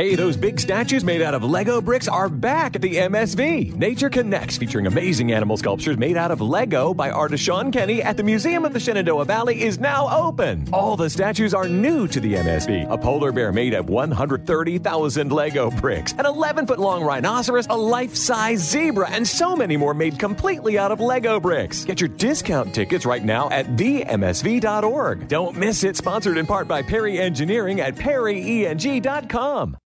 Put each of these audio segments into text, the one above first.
Hey, those big statues made out of Lego bricks are back at the MSV. Nature Connects, featuring amazing animal sculptures made out of Lego by artist Sean Kenney at the Museum of the Shenandoah Valley, is now open. All the statues are new to the MSV. A polar bear made of 130,000 Lego bricks, an 11 foot long rhinoceros, a life size zebra, and so many more made completely out of Lego bricks. Get your discount tickets right now at themsv.org. Don't miss it, sponsored in part by Perry Engineering at perryeng.com.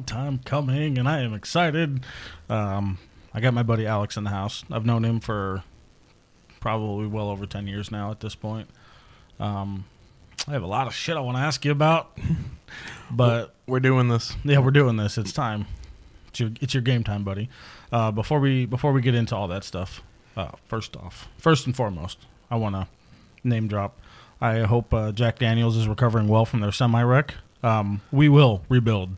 Long time coming, and I am excited. Um, I got my buddy Alex in the house. I've known him for probably well over 10 years now at this point. Um, I have a lot of shit I want to ask you about, but We're doing this. yeah, we're doing this. It's time. It's your, it's your game time, buddy. Uh, before we before we get into all that stuff, uh, first off, first and foremost, I want to name drop. I hope uh, Jack Daniels is recovering well from their semi wreck. Um, we will rebuild.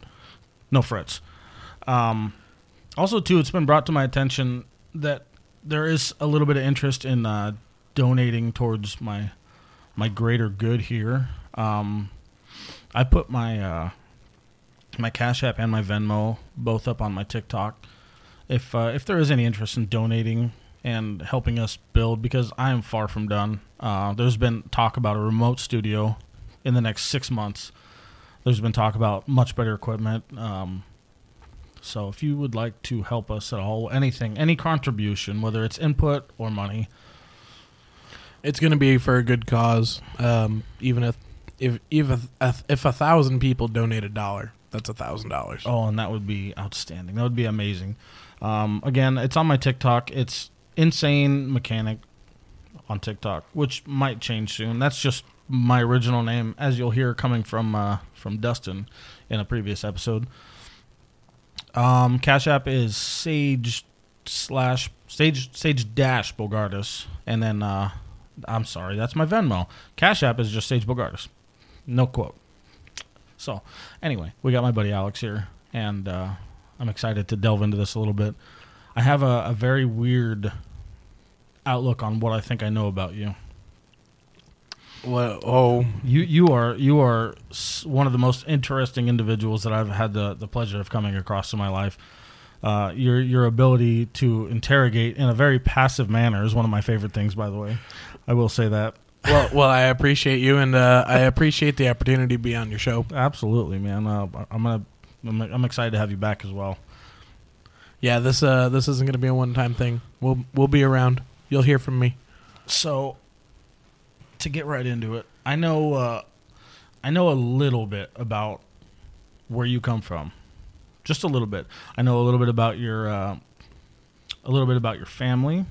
No frets. Um, also, too, it's been brought to my attention that there is a little bit of interest in uh, donating towards my my greater good here. Um, I put my uh, my Cash App and my Venmo both up on my TikTok. If uh, if there is any interest in donating and helping us build, because I am far from done. Uh, there's been talk about a remote studio in the next six months. There's been talk about much better equipment. Um, so if you would like to help us at all, anything, any contribution, whether it's input or money, It's going to be for a good cause. Um, even if if if a, if a thousand people donate a dollar, that's a thousand dollars. Oh, and that would be outstanding. That would be amazing. Um, again, it's on my TikTok. It's insane mechanic on TikTok, which might change soon. That's just my original name, as you'll hear coming from uh, from Dustin in a previous episode. Um, Cash App is Sage slash Sage Sage dash Bogardus, and then uh, I'm sorry, that's my Venmo. Cash App is just Sage Bogardus, no quote. So, anyway, we got my buddy Alex here, and uh, I'm excited to delve into this a little bit. I have a, a very weird outlook on what I think I know about you. Well, oh, You you are you are one of the most interesting individuals that I've had the, the pleasure of coming across in my life. Uh, your your ability to interrogate in a very passive manner is one of my favorite things. By the way, I will say that. well, well. I appreciate you, and uh, I appreciate the opportunity to be on your show. Absolutely, man. Uh, I'm gonna I'm, I'm excited to have you back as well. Yeah, this uh, this isn't going to be a one time thing. We'll we'll be around. You'll hear from me. So, to get right into it, I know uh, I know a little bit about where you come from, just a little bit. I know a little bit about your uh, a little bit about your family,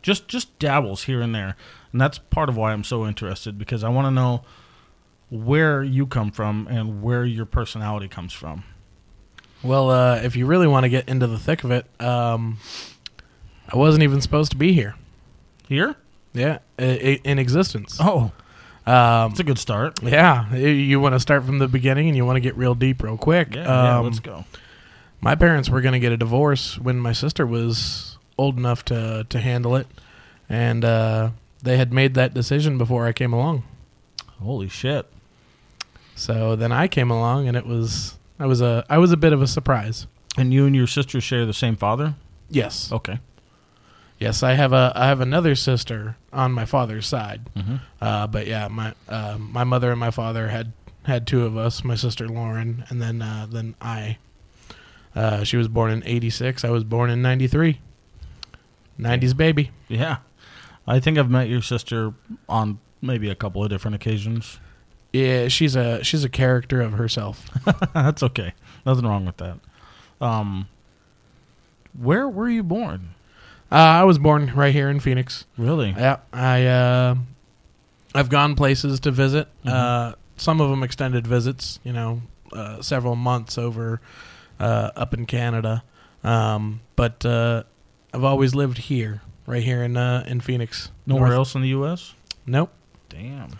just just dabbles here and there, and that's part of why I'm so interested because I want to know where you come from and where your personality comes from. Well, uh, if you really want to get into the thick of it, um, I wasn't even supposed to be here. Here? Yeah, in existence. Oh, Um, that's a good start. yeah, you want to start from the beginning and you want to get real deep real quick. Yeah, yeah Um, let's go. My parents were going to get a divorce when my sister was old enough to to handle it, and uh, they had made that decision before I came along. Holy shit! So then I came along, and it was I was a I was a bit of a surprise. And you and your sister share the same father? Yes, Okay. Yes, I have a I have another sister on my father's side, Mm-hmm. uh, but yeah, my uh, my mother and my father had had two of us. My sister Lauren, and then uh, then I. Uh, she was born in '86. I was born in '93. '90s baby. Yeah. I think I've met your sister on maybe a couple of different occasions. Yeah, she's a she's a character of herself. That's okay. Nothing wrong with that. Um, where were you born? Uh, I was born right here in Phoenix. Really? Yeah, I uh, I've gone places to visit. Uh, some of them extended visits. You know, uh, several months over uh, up in Canada. Um, but uh, I've always lived here, right here in uh, in Phoenix. Nowhere North- else in the U.S. Nope. Damn.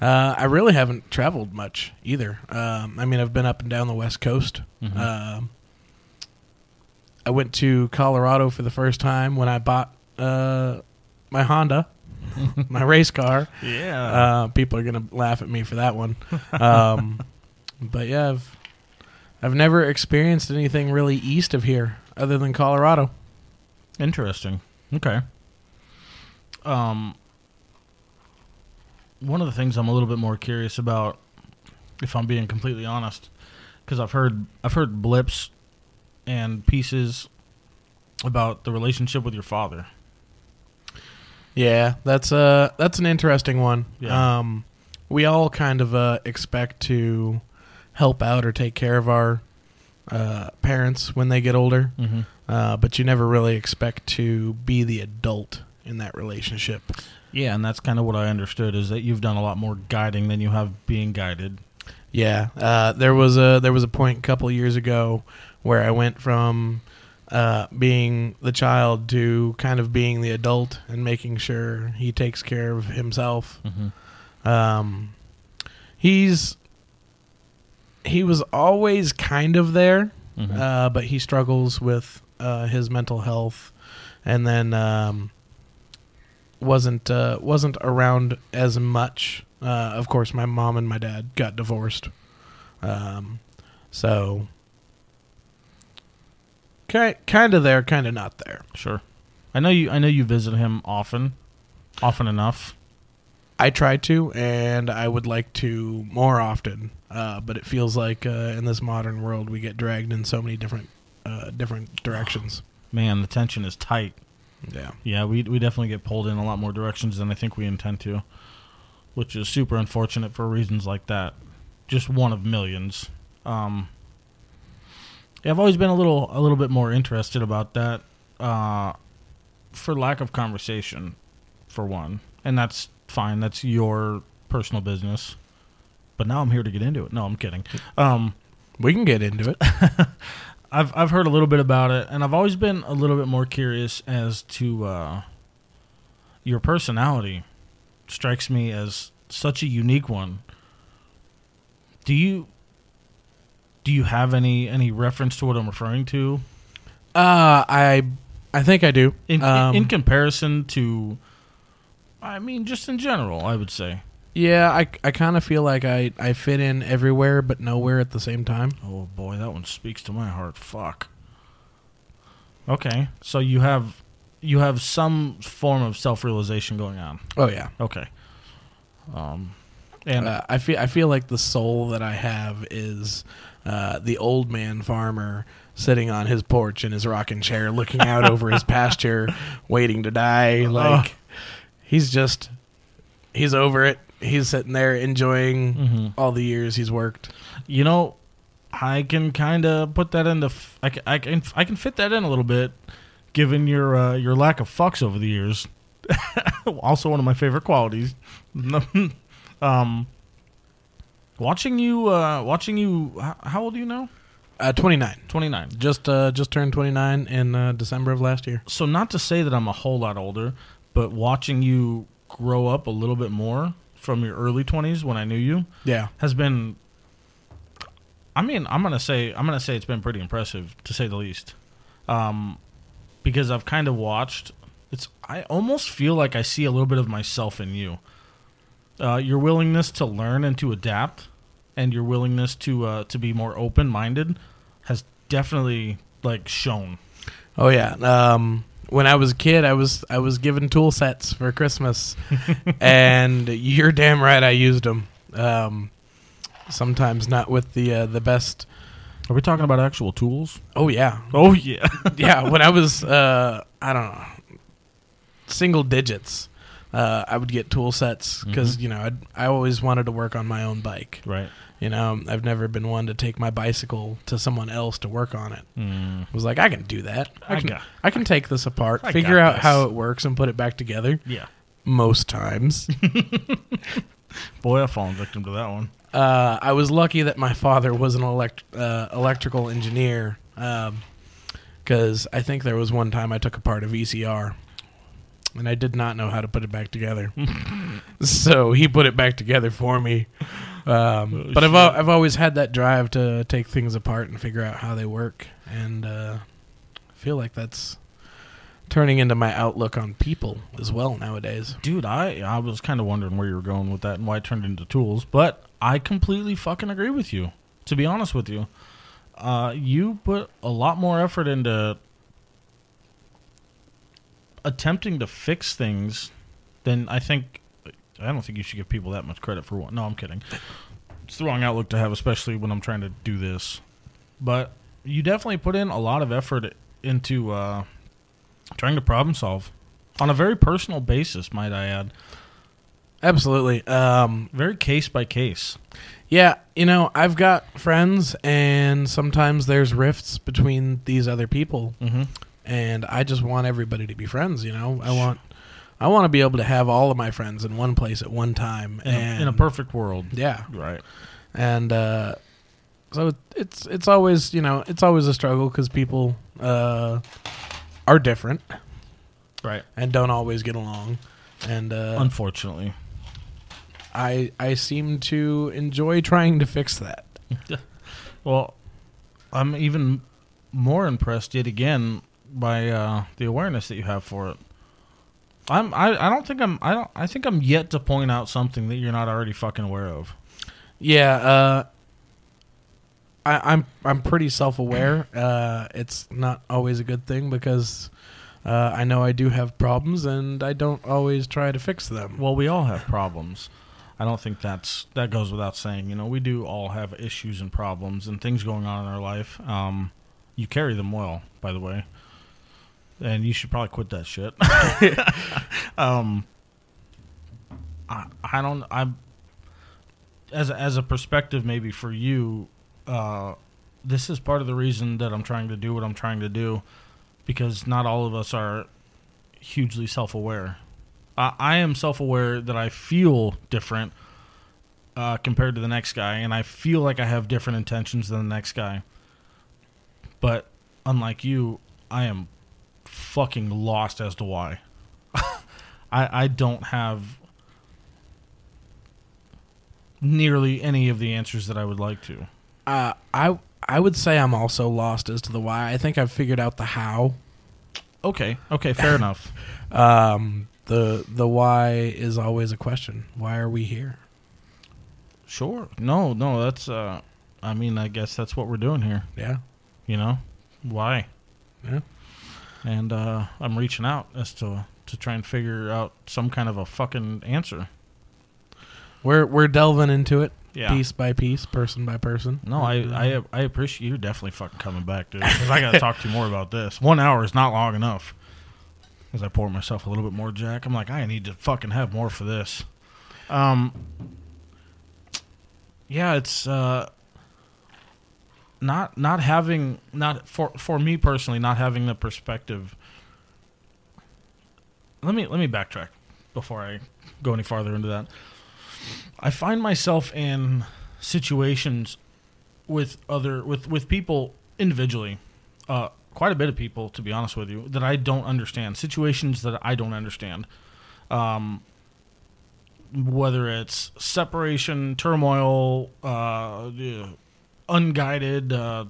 Uh, I really haven't traveled much either. Um, I mean, I've been up and down the West Coast. Mhm. I went to Colorado for the first time when I bought uh, my Honda, my race car. Yeah. Uh, people are gonna laugh at me for that one. Um, but yeah, I've I've never experienced anything really east of here other than Colorado. Interesting. Okay. Um, one of the things I'm a little bit more curious about, if I'm being completely honest, because I've heard I've heard blips and pieces about the relationship with your father. Yeah, that's uh that's an interesting one. Yeah. Um, we all kind of uh, expect to help out or take care of our uh, parents when they get older, Mm-hmm. uh, but you never really expect to be the adult in that relationship. Yeah, and that's kind of what I understood is that you've done a lot more guiding than you have being guided. Yeah, uh, there was a there was a point a couple years ago where I went from uh, being the child to kind of being the adult and making sure he takes care of himself. Mm-hmm. Um, he's he was always kind of there, Mhm. uh, but he struggles with uh, his mental health, and then um, wasn't uh, wasn't around as much. Uh, of course, my mom and my dad got divorced, um, so ki- kind of there, kind of not there. Sure. I know you. I know you visit him often, often enough. I try to, and I would like to more often. Uh, but it feels like uh, in this modern world, we get dragged in so many different uh, different directions. Man, the tension is tight. Yeah, Yeah, we we definitely get pulled in a lot more directions than I think we intend to, which is super unfortunate for reasons like that. Just one of millions. Um, I've always been a little a little bit more interested about that, uh, for lack of conversation, for one, and that's fine. That's your personal business. But now I'm here to get into it. No, I'm kidding. Um, we can get into it. I've I've heard a little bit about it, and I've always been a little bit more curious as to uh, your personality. Strikes me as such a unique one. Do you do you have any any reference to what I'm referring to Uh, I I think I do. in Um, in comparison to? I mean, just in general, I would say. yeah, I I kind of feel like I I fit in everywhere but nowhere at the same time. Oh boy, that one speaks to my heart. Fuck. Okay, so you have you have some form of self realization going on. Oh yeah. Okay. Um, and uh, I feel I feel like the soul that I have is uh, the old man farmer sitting on his porch in his rocking chair, looking out over his pasture, waiting to die. Like he's just he's over it. He's sitting there enjoying Mhm. all the years he's worked. you know, I can kind of put that into. f- I can, I can I can fit that in a little bit, given your uh, your lack of fucks over the years. also, one of my favorite qualities. um, watching you, uh, watching you. How, old are you now? Uh, Twenty nine. Twenty nine. Just uh, just turned twenty nine in uh, December of last year. so not to say that I'm a whole lot older, but watching you grow up a little bit more from your early 20s when I knew you Yeah. has been I mean, I'm going to say I'm going to say it's been pretty impressive to say the least. Um because I've kind of watched it's I almost feel like I see a little bit of myself in you. Uh your willingness to learn and to adapt and your willingness to uh to be more open-minded has definitely like shown. Oh yeah. Um, when I was a kid, I was I was given tool sets for Christmas, and you're damn right I used them. Um, sometimes not with the uh, the best. Are we talking about actual tools? Oh yeah, Oh yeah. yeah. When I was uh, I don't know single digits, uh, I would get tool sets because you know I'd, I always wanted to work on my own bike. right. You know, I've never been one to take my bicycle to someone else to work on it. Mm. I was like, I can do that. I I can, got- I can take this apart, I figure out this. how it works, and put it back together. Yeah. Most times. Boy, I've fallen victim to that one. Uh, I was lucky that my father was an elect- uh, electrical engineer because I think there was one time I took apart a VCR and I did not know how to put it back together. so he put it back together for me. Um, Oh, but I've, al- I've always had that drive to take things apart and figure out how they work. And uh, I feel like that's turning into my outlook on people as well nowadays. Dude, I I was kind of wondering where you were going with that and why it turned into tools, but I completely fucking agree with you. To be honest with you, uh, you put a lot more effort into attempting to fix things than I think. I don't think you should give people that much credit for one. No, I'm kidding. It's the wrong outlook to have, especially when I'm trying to do this. But you definitely put in a lot of effort into uh, trying to problem solve on a very personal basis, might I add. Absolutely. Um, Very case by case. Yeah, you know, I've got friends, and sometimes there's rifts between these other people, Mm-hmm. and I just want everybody to be friends. You know, I want, I want to be able to have all of my friends in one place at one time, In, and a, in a perfect world. yeah, Right. and uh, so it's it's always you know it's always a struggle because people uh, are different Right. and don't always get along, and uh, Unfortunately. I I seem to enjoy trying to fix that. Well, I'm even more impressed yet again by uh, the awareness that you have for it. I'm I, I don't think I'm I don't I think I'm yet to point out something that you're not already fucking aware of. Yeah, uh, I, I'm I'm pretty self aware. Uh, it's not always a good thing because uh, I know I do have problems and I don't always try to fix them. Well, we all have problems. I don't think that's that goes without saying. You know, we do all have issues and problems and things going on in our life. Um, you carry them well, by the way, and you should probably quit that shit. um, I, I don't. I as a, as a perspective, maybe for you, uh, this is part of the reason that I'm trying to do what I'm trying to do, because not all of us are hugely self-aware. I, I am self-aware that I feel different uh, compared to the next guy, and I feel like I have different intentions than the next guy. But unlike you, I am fucking lost as to why. I I don't have nearly any of the answers that I would like to. Uh, I I would say I'm also lost as to the why. I think I've figured out the how. Okay, okay, fair enough. Um, the the why is always a question. Why are we here? Sure. No, no, that's uh I mean, I guess that's what we're doing here, Yeah, you know? Why? yeah. And uh I'm reaching out as to to try and figure out some kind of a fucking answer. We're we're delving into it Yeah. piece by piece, person by person. No, I, I I appreciate you definitely fucking coming back, dude. Because I got to talk to you more about this. One hour is not long enough. As I pour myself a little bit more Jack, I'm like, I need to fucking have more for this. Um, yeah, it's uh, not not having not for for me personally not having the perspective. Let me let me backtrack before I go any farther into that. I find myself in situations with other with with people individually uh quite a bit of people to be honest with you that I don't understand situations that I don't understand um whether it's separation turmoil uh unguided uh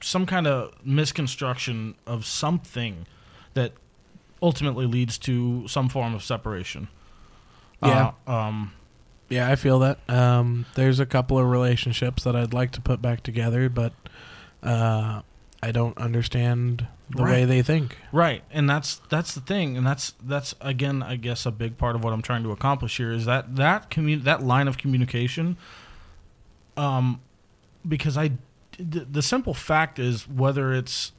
some kind of misconstruction of something that ultimately leads to some form of separation Yeah. Uh, um Yeah, I feel that. Um, there's a couple of relationships that I'd like to put back together, but uh, I don't understand the way they think. Right, and that's that's the thing, and that's that's again, I guess, a big part of what I'm trying to accomplish here is that that commu- that line of communication. Um, because I, the, the simple fact is whether it's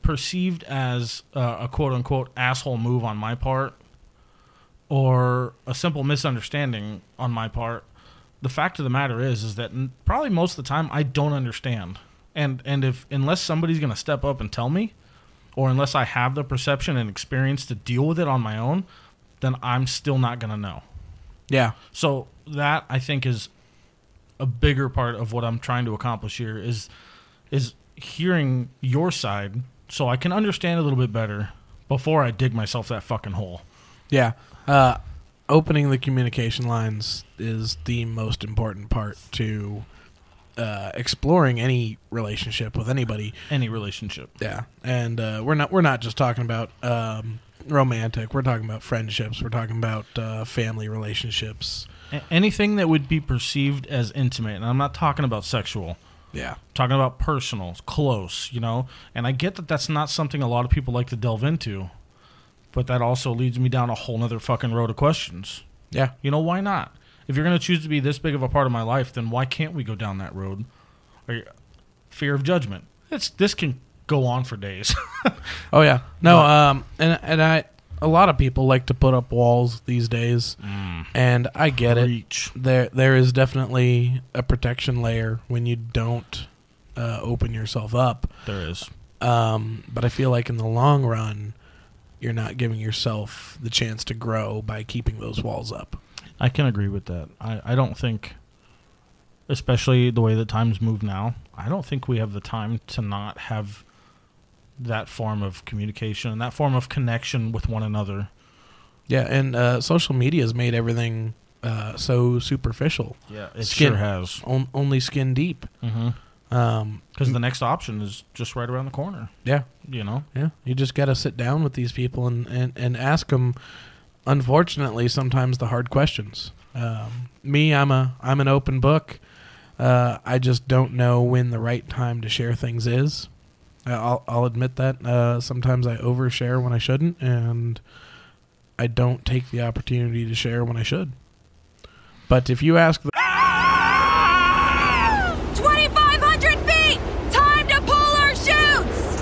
perceived as uh, a quote unquote asshole move on my part, or a simple misunderstanding on my part, the fact of the matter is, is that n- probably most of the time I don't understand, and and if unless somebody's gonna step up and tell me, or unless I have the perception and experience to deal with it on my own, then I'm still not gonna know. Yeah. So that I think is a bigger part of what I'm trying to accomplish here is is hearing your side so I can understand a little bit better before I dig myself that fucking hole. Yeah. Uh, opening the communication lines is the most important part to uh, exploring any relationship with anybody. Any relationship. Yeah, and uh, we're not we're not just talking about um, romantic. We're talking about friendships. We're talking about uh, family relationships. A- anything that would be perceived as intimate, and I'm not talking about sexual. Yeah, talking about personal, close, you know. And I get that that's not something a lot of people like to delve into, but that also leads me down a whole nother fucking road of questions. yeah, You know, why not? If you're going to choose to be this big of a part of my life, then why can't we go down that road? Or fear of judgment. It's this can go on for days. Oh yeah, no, um, and and I a lot of people like to put up walls these days, and I get it. There there is definitely a protection layer when you don't uh, open yourself up. there is. Um, but I feel like in the long run, you're not giving yourself the chance to grow by keeping those walls up. I can agree with that. I, I don't think, especially the way that times move now, I don't think we have the time to not have that form of communication and that form of connection with one another. Yeah, and uh, social media has made everything uh, so superficial. Yeah, it Skin- sure has. On, only skin deep. Mm-hmm. Um, Because the next option is just right around the corner. yeah, You know, yeah. You just got to sit down with these people and, and, and ask them. Unfortunately, sometimes the hard questions. Um, me, I'm a I'm an open book. Uh, I just don't know when the right time to share things is. I'll I'll admit that. Uh, sometimes I overshare when I shouldn't, and I don't take the opportunity to share when I should. But if you ask, the, 2,500 feet! Time to pull our chutes!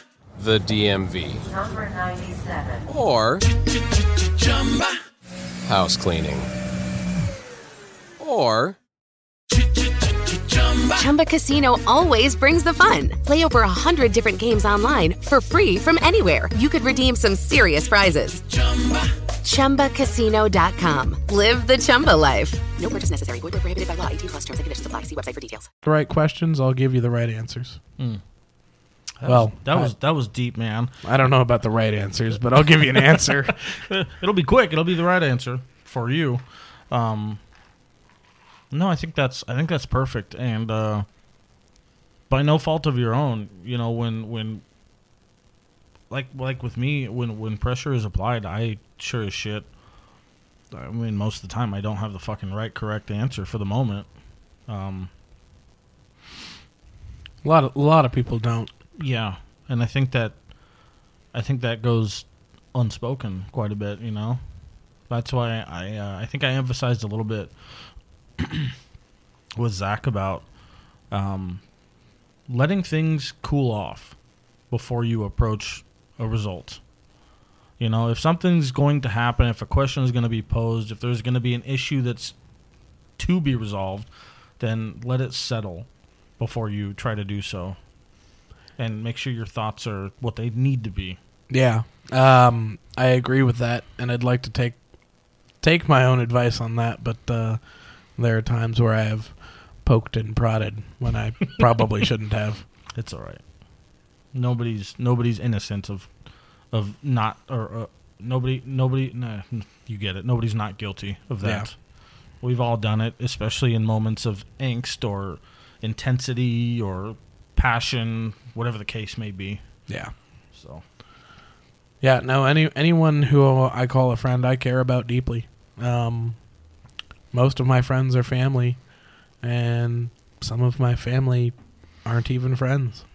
the DMV, Number 97. or house cleaning, or Chumba Casino always brings the fun. Play over a hundred different games online for free from anywhere. You could redeem some serious prizes. ChumbaCasino.com. Live the Chumba life. No purchase necessary. Void where prohibited by law. 18 plus terms and conditions apply. See website for details. the right questions, I'll give you the right answers. Hmm. That Well, was, that I- was that was deep, man. I don't know about the right answers, but I'll give you an answer. It'll be quick. It'll be the right answer for you. Um, no, I think that's I think that's perfect, and uh, by no fault of your own. You know, when when like like with me, when when pressure is applied, I sure as shit. I mean, most of the time, I don't have the fucking right, correct answer for the moment. Um, a lot of a lot of people don't. Yeah, and I think that I think that goes unspoken quite a bit. You know, that's why I uh, I think I emphasized a little bit with Zach about um, letting things cool off before you approach a result. You know, if something's going to happen, if a question is going to be posed, if there's going to be an issue that's to be resolved, then let it settle before you try to do so. And make sure your thoughts are what they need to be. Yeah, um, I agree with that, and I'd like to take take my own advice on that. But uh, there are times where I have poked and prodded when I probably shouldn't have. It's all right. Nobody's nobody's innocent of of not or uh, nobody nobody nah, you get it. Nobody's not guilty of that. Yeah. We've all done it, especially in moments of angst or intensity or passion, whatever the case may be. Yeah, So yeah. No, any anyone who I call a friend, I care about deeply. Um, most of my friends are family, and some of my family aren't even friends.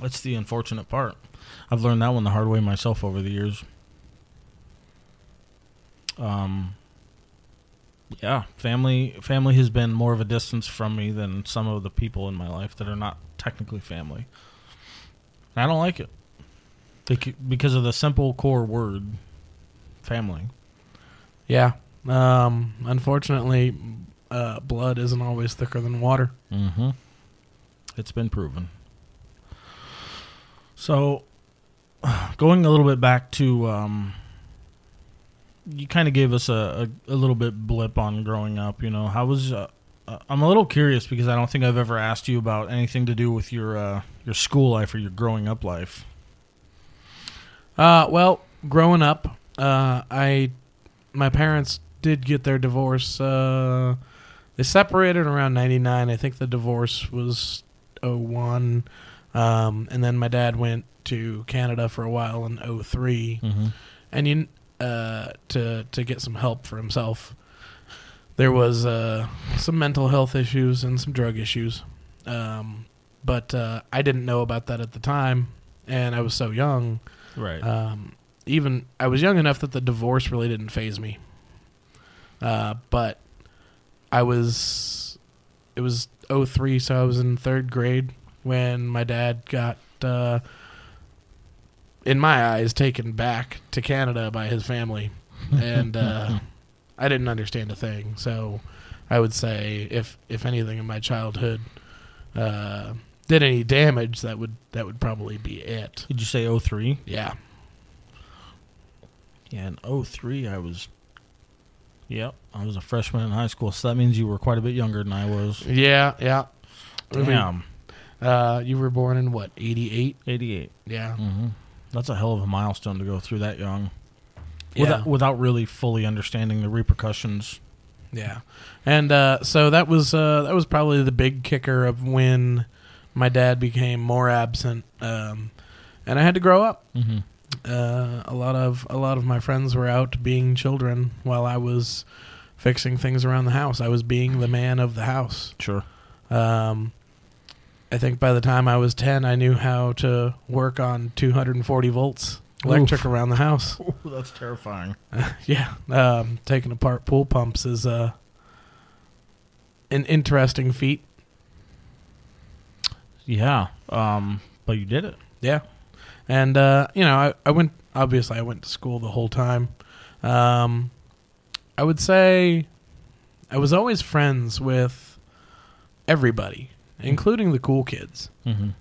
That's the unfortunate part. I've learned that one the hard way myself over the years. Um, yeah, family family has been more of a distance from me than some of the people in my life that are not technically family. And I don't like it because of the simple core word, family. Yeah. Um, unfortunately, uh, blood isn't always thicker than water. Mm-hmm. It's been proven. So, going a little bit back to, um, you kind of gave us a, a, a little bit blip on growing up. You know, how was? Uh, uh, I'm a little curious because I don't think I've ever asked you about anything to do with your uh, your school life or your growing up life. Uh, well, growing up, uh, I my parents did get their divorce. Uh, they separated around '99. I think the divorce was 01. Um, and then my dad went to Canada for a while in 3 Mhm. and you uh, to to get some help for himself. There was uh, some mental health issues and some drug issues, um, but uh, I didn't know about that at the time, and I was so young. Right. Um, even I was young enough that the divorce really didn't faze me. Uh, but I was it was 03, so I was in third grade when my dad got uh, in my eyes taken back to Canada by his family, and uh, I didn't understand a thing. So I would say if if anything in my childhood uh, did any damage, that would that would probably be it. Did you say 03? Yeah. Yeah, in 03, I was. Yep, I was a freshman in high school, so that means you were quite a bit younger than I was. Yeah, yeah. I mean, Damn. uh, you were born in what, 88? 88. Yeah. hmm That's a hell of a milestone to go through that young. Yeah. Without, without really fully understanding the repercussions. Yeah. And uh, so that was uh, that was probably the big kicker of when my dad became more absent, um, and I had to grow up. Mhm. Uh, a lot of a lot of my friends were out being children while I was fixing things around the house. I was being the man of the house. Sure. Um, I think by the time I was ten, I knew how to work on 240 volts electric Oof. around the house. Ooh, that's terrifying. yeah, um, taking apart pool pumps is uh, an interesting feat. Yeah. Um, but you did it. Yeah, and uh, you know, I, I went. Obviously, I went to school the whole time. Um, I would say I was always friends with everybody, including the cool kids. Mhm.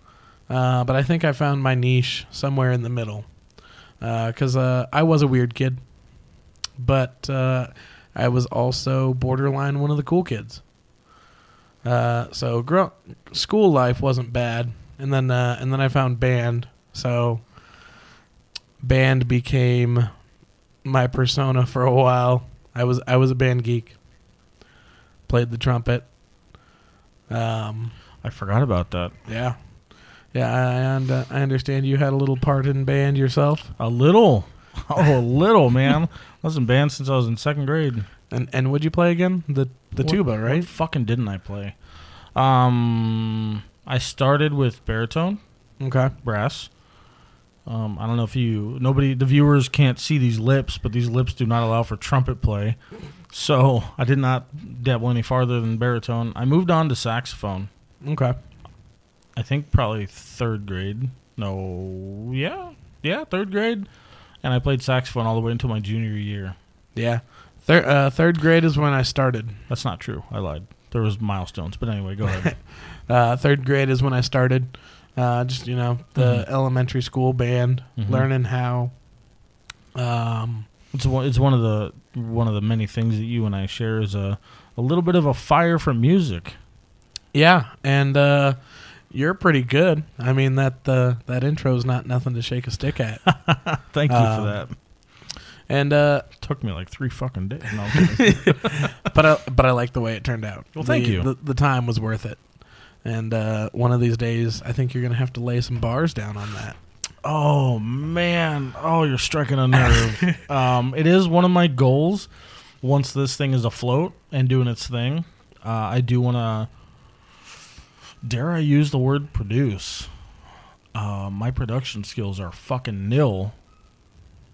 Uh, but I think I found my niche somewhere in the middle, because uh, I was a weird kid, but uh, I was also borderline one of the cool kids. Uh, so grow- school life wasn't bad, and then uh, and then I found band. So band became my persona for a while. I was I was a band geek. Played the trumpet. Um, I forgot about that. yeah, yeah. I and uh, I understand you had a little part in band yourself. A little. Oh, a little, man. I was in band since I was in second grade. And and would you play again? The the What- tuba, what right? fucking didn't I play? Um, I started with baritone, Okay. brass. Um, I don't know if you nobody the viewers can't see these lips, but these lips do not allow for trumpet play. So I did not dabble any farther than baritone. I moved on to saxophone. Okay. I think probably third grade. No, yeah, yeah, third grade, and I played saxophone all the way until my junior year. Yeah. Third uh, third grade is when I started. That's not true. I lied. There was milestones, but anyway, go ahead. Uh, third grade is when I started. Uh, just you know the Mhm. elementary school band, Mhm. learning how. Um, It's one. It's one of the one of the many things that you and I share is a a little bit of a fire for music. Yeah, and uh, you're pretty good. I mean that uh, that intro is not nothing to shake a stick at. Thank you Um, for that. And uh, Took me like three fucking days. No, but I, but I like the way it turned out. Well, thank The- you. The, the time was worth it. And uh, one of these days, I think you're gonna have to lay some bars down on that. oh man. Oh, you're striking a nerve. um, it is one of my goals. Once this thing is afloat and doing its thing, uh, I do want to Dare I use the word produce? Uh, my production skills are fucking nil.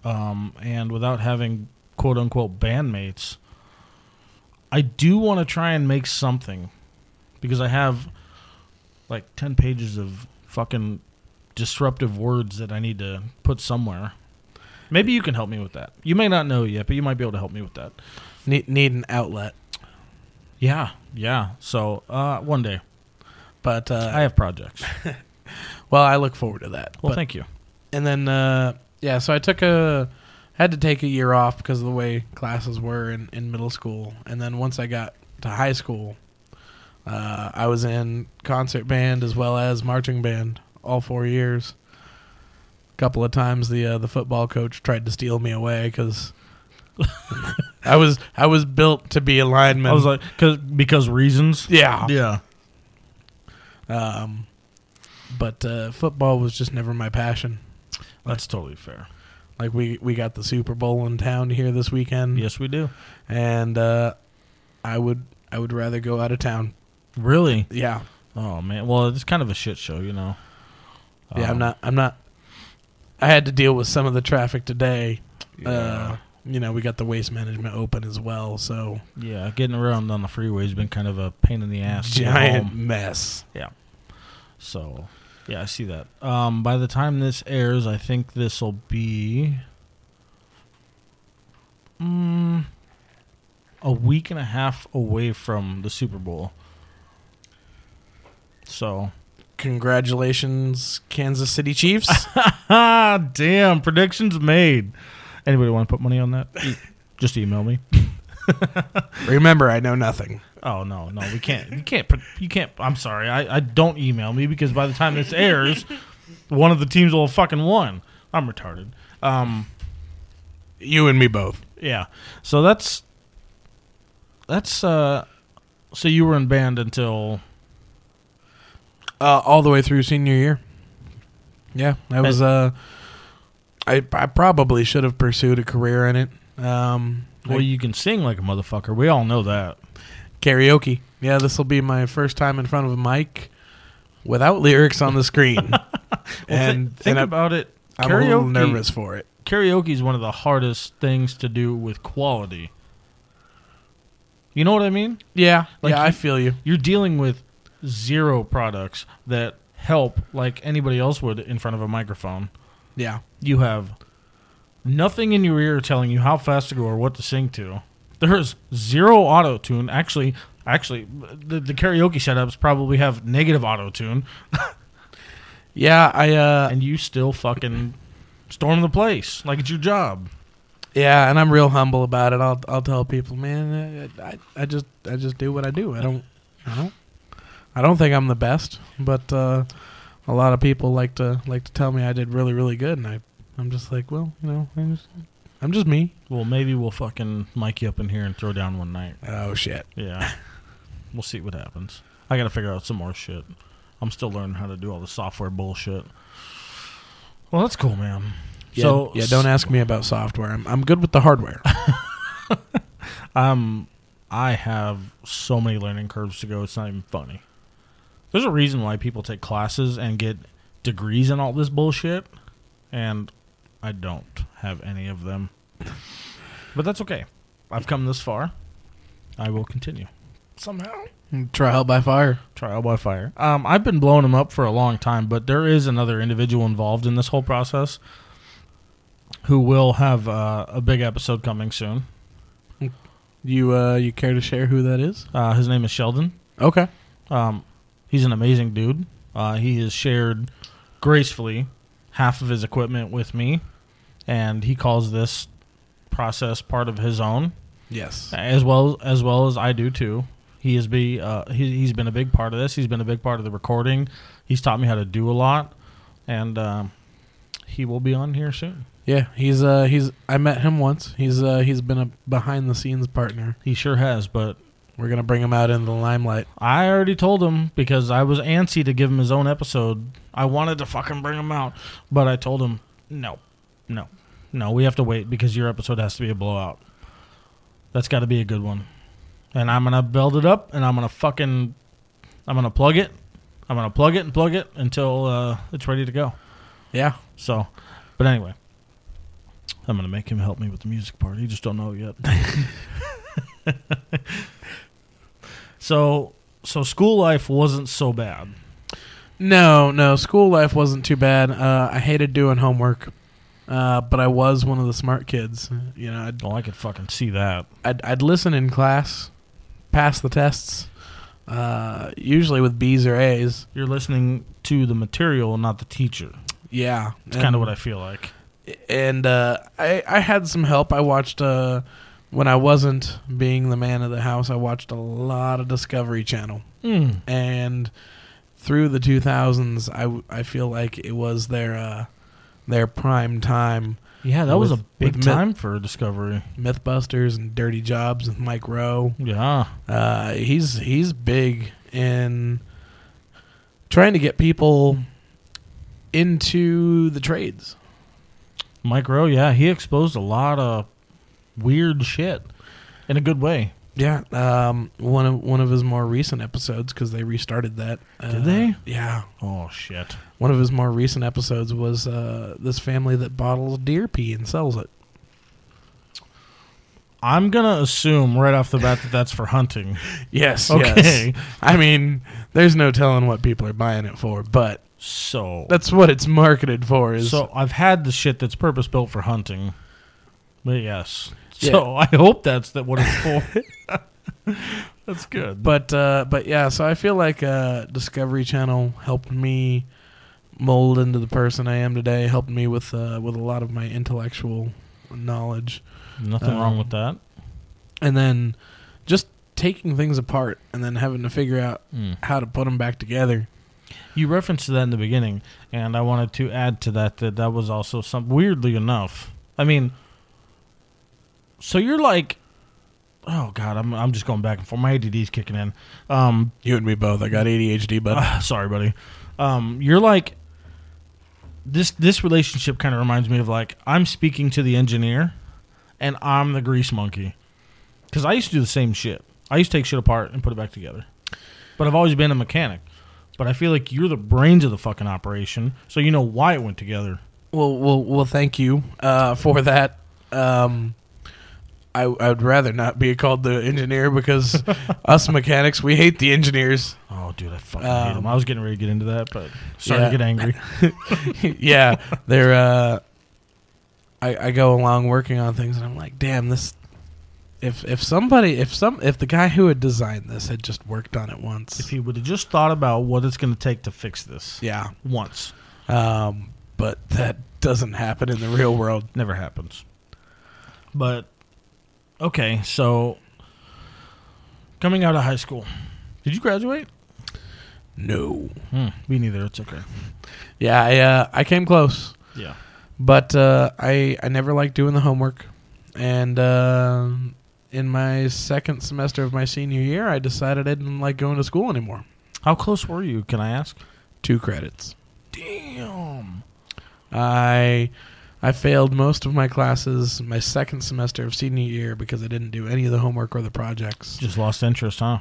Um, and without having quote unquote bandmates, I do want to try and make something because I have like 10 pages of fucking disruptive words that I need to put somewhere. Maybe you can help me with that. You may not know yet, but you might be able to help me with that. Need need an outlet, Yeah, yeah. So uh, one day but uh, I have projects. well, I look forward to that. Well, But- thank you. and then uh, yeah, so I took a had to take a year off because of the way classes were in, in middle school, and then once I got to high school, uh, I was in concert band as well as marching band all four years. A couple of times the uh, the football coach tried to steal me away because I was I was built to be a lineman. I was like, cause, because reasons. yeah, Yeah. Um, but uh, football was just never my passion. That's totally fair. Like we we got the Super Bowl in town here this weekend. Yes, we do. and uh, I would I would rather go out of town. Really? Yeah, Oh man. Well, it's kind of a shit show, you know. yeah. I'm Um, not. I'm not. I had to deal with some of the traffic today. Yeah. Uh, you know, we got the waste management open as well, so Yeah, getting around on the freeway has been kind of a pain in the ass. giant mess. Yeah. So, yeah, I see that. Um, by the time this airs, I think this will be mm, a week and a half away from the Super Bowl. So, Congratulations, Kansas City Chiefs. ah, damn, predictions made. Anybody want to put money on that? Just email me. Remember, I know nothing. Oh no, no, we can't. You can't. put- You can't. I'm sorry. I, I don't email me because by the time this airs, one of the teams will have fucking won. I'm retarded. Um, You and me both. yeah. So that's that's uh. So you were in band until Uh, all the way through senior year. Yeah, I was. Uh, I I probably should have pursued a career in it. Um, well, I- you can sing like a motherfucker. We all know that. Karaoke. Yeah, this will be my first time in front of a mic without lyrics on the screen. and Thi- think and about it. I'm a little nervous for it. Karaoke is one of the hardest things to do with quality. You know what I mean? Yeah, Like yeah, I feel you. You're dealing with zero products that help like anybody else would in front of a microphone. Yeah, You have nothing in your ear telling you how fast to go or what to sing to. There is zero auto tune. Actually, actually, the, the karaoke setups probably have negative auto tune, yeah, I uh, and you still fucking storm the place like it's your job. yeah, and I'm real humble about it. I'll I'll tell people, man, I, I, I just I just do what I do. I don't I don't I don't think I'm the best, but uh, a lot of people like to like to tell me I did really really good, and I I'm just like, well, you know, I'm just, I'm just me. Well, maybe we'll fucking mic you up in here and throw down one night. Oh shit. Yeah. we'll see what happens. I got to figure out some more shit. I'm still learning how to do all the software bullshit. Well, that's cool, man. Yeah, so yeah, don't ask me about software. I'm I'm good with the hardware. Um, I have so many learning curves to go. It's not even funny. There's a reason why people take classes and get degrees in all this bullshit, and I don't have any of them. But that's okay. I've come this far. I will continue. Somehow. Trial by fire. Trial by fire. Um, I've been blowing them up for a long time, but there is another individual involved in this whole process who will have uh, a big episode coming soon. You uh you care to share who that is? Uh, his name is Sheldon. Okay. Um, he's an amazing dude. Uh, he has shared gracefully half of his equipment with me, and he calls this process part of his own, Yes. as well as well as I do too. He has be uh, he, he's been a big part of this. He's been a big part of the recording. He's taught me how to do a lot, and um, he will be on here soon. Yeah, he's uh he's I met him once. He's uh he's been a behind the scenes partner. He sure has, but We're gonna bring him out into the limelight. I already told him because I was antsy to give him his own episode. I wanted to fucking bring him out, but I told him no, no, no. We have to wait because your episode has to be a blowout. That's got to be a good one, and I'm gonna build it up, and I'm gonna fucking, I'm gonna plug it, I'm gonna plug it and plug it until uh, it's ready to go. Yeah. So, but anyway, I'm gonna make him help me with the music part. He just don't know yet. so, so school life wasn't so bad. No, no, school life wasn't too bad. Uh, I hated doing homework, uh, but I was one of the smart kids. You know, I'd, Oh, I could fucking see that. I'd, I'd listen in class, pass the tests, uh, usually with B's or A's. You're listening to the material, not the teacher. Yeah, It's kind of what I feel like. and uh, I I had some help. I watched uh, when I wasn't being the man of the house. I watched a lot of Discovery Channel, Mm. and through the 2000s, I I feel like it was their uh, their prime time. Yeah, that was a big with Myth- time for Discovery. MythBusters and Dirty Jobs with Mike Rowe. Yeah, Uh, he's he's big in trying to get people into the trades. Mike Rowe. Yeah, he exposed a lot of weird shit in a good way. Yeah, um, one of one of his more recent episodes because they restarted that. Uh, Did they? Yeah, Oh shit. One of his more recent episodes was uh, this family that bottles deer pee and sells it. I'm gonna assume right off the bat that that's for hunting. Yes, Okay. yes. I mean, there's no telling what people are buying it for, but So that's what it's marketed for. Is So I've had the shit that's purpose built for hunting. But yes. So I hope that's that what it's for. that's good. But uh, but yeah, so I feel like uh, Discovery Channel helped me mold into the person I am today. Helped me with uh, with a lot of my intellectual knowledge, Nothing wrong um, with that. and then just taking things apart and then having to figure out Mm. how to put them back together. You referenced that in the beginning, and I wanted to add to that that that was also some weirdly enough. I mean, so you're like, oh god, I'm I'm just going back and forth. My ADD's kicking in. Um, You and me both. I got ADHD, but Ah, sorry, buddy. Um, you're like this. This relationship kind of reminds me of like I'm speaking to the engineer, and I'm the grease monkey. Because I used to do the same shit. I used to take shit apart and put it back together. But I've always been a mechanic. But I feel like you're the brains of the fucking operation, so you know why it went together. well, well, well. Thank you uh, for that. Um, I I would rather not be called the engineer because us mechanics we hate the engineers. Oh, dude, I fucking hate Um, them. I was getting ready to get into that, but starting yeah. to get angry. yeah, they're. Uh, I I go along working on things, and I'm like, damn this. If if somebody if some if the guy who had designed this had just worked on it once, if he would have just thought about what it's going to take to fix this yeah, once, um, but that doesn't happen in the real world. never happens. But okay, so coming out of high school, did you graduate? No. Hmm, me neither. It's okay. Yeah, I uh, I came close, Yeah. but uh, I I never liked doing the homework, and uh, in my second semester of my senior year, I decided I didn't like going to school anymore. How close were you? Can I ask? Two credits. Damn. I I failed most of my classes my second semester of senior year because I didn't do any of the homework or the projects. Just lost interest, huh?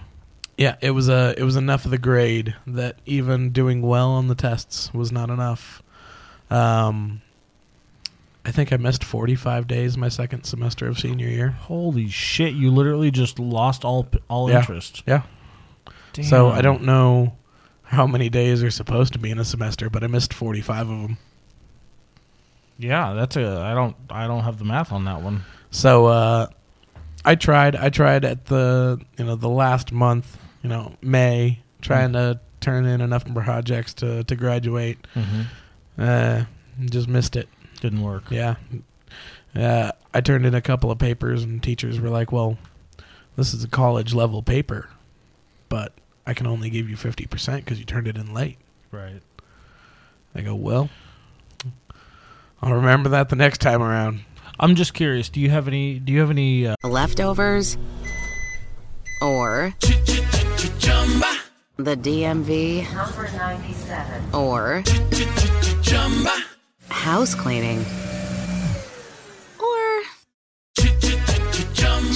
Yeah, it was a it was enough of the grade that even doing well on the tests was not enough. Um, I think I missed forty five days my second semester of senior year. Holy shit! You literally just lost all all Yeah. interest. Yeah. Damn. So I don't know how many days are supposed to be in a semester, but I missed forty five of them. Yeah, that's a. I don't. I don't have the math on that one. So uh, I tried. I tried at the you know the last month, you know May, trying to turn in enough projects to to graduate. Mm-hmm. Uh, just missed it. Didn't work. Yeah. Uh, I turned in a couple of papers, and teachers were like, "Well, this is a college level paper, but I can only give you fifty percent because you turned it in late." Right. I go, "Well, I'll remember that the next time around." I'm just curious. Do you have any? Do you have any? Uh, Leftovers? Or the DMV? Number 97. Or house cleaning?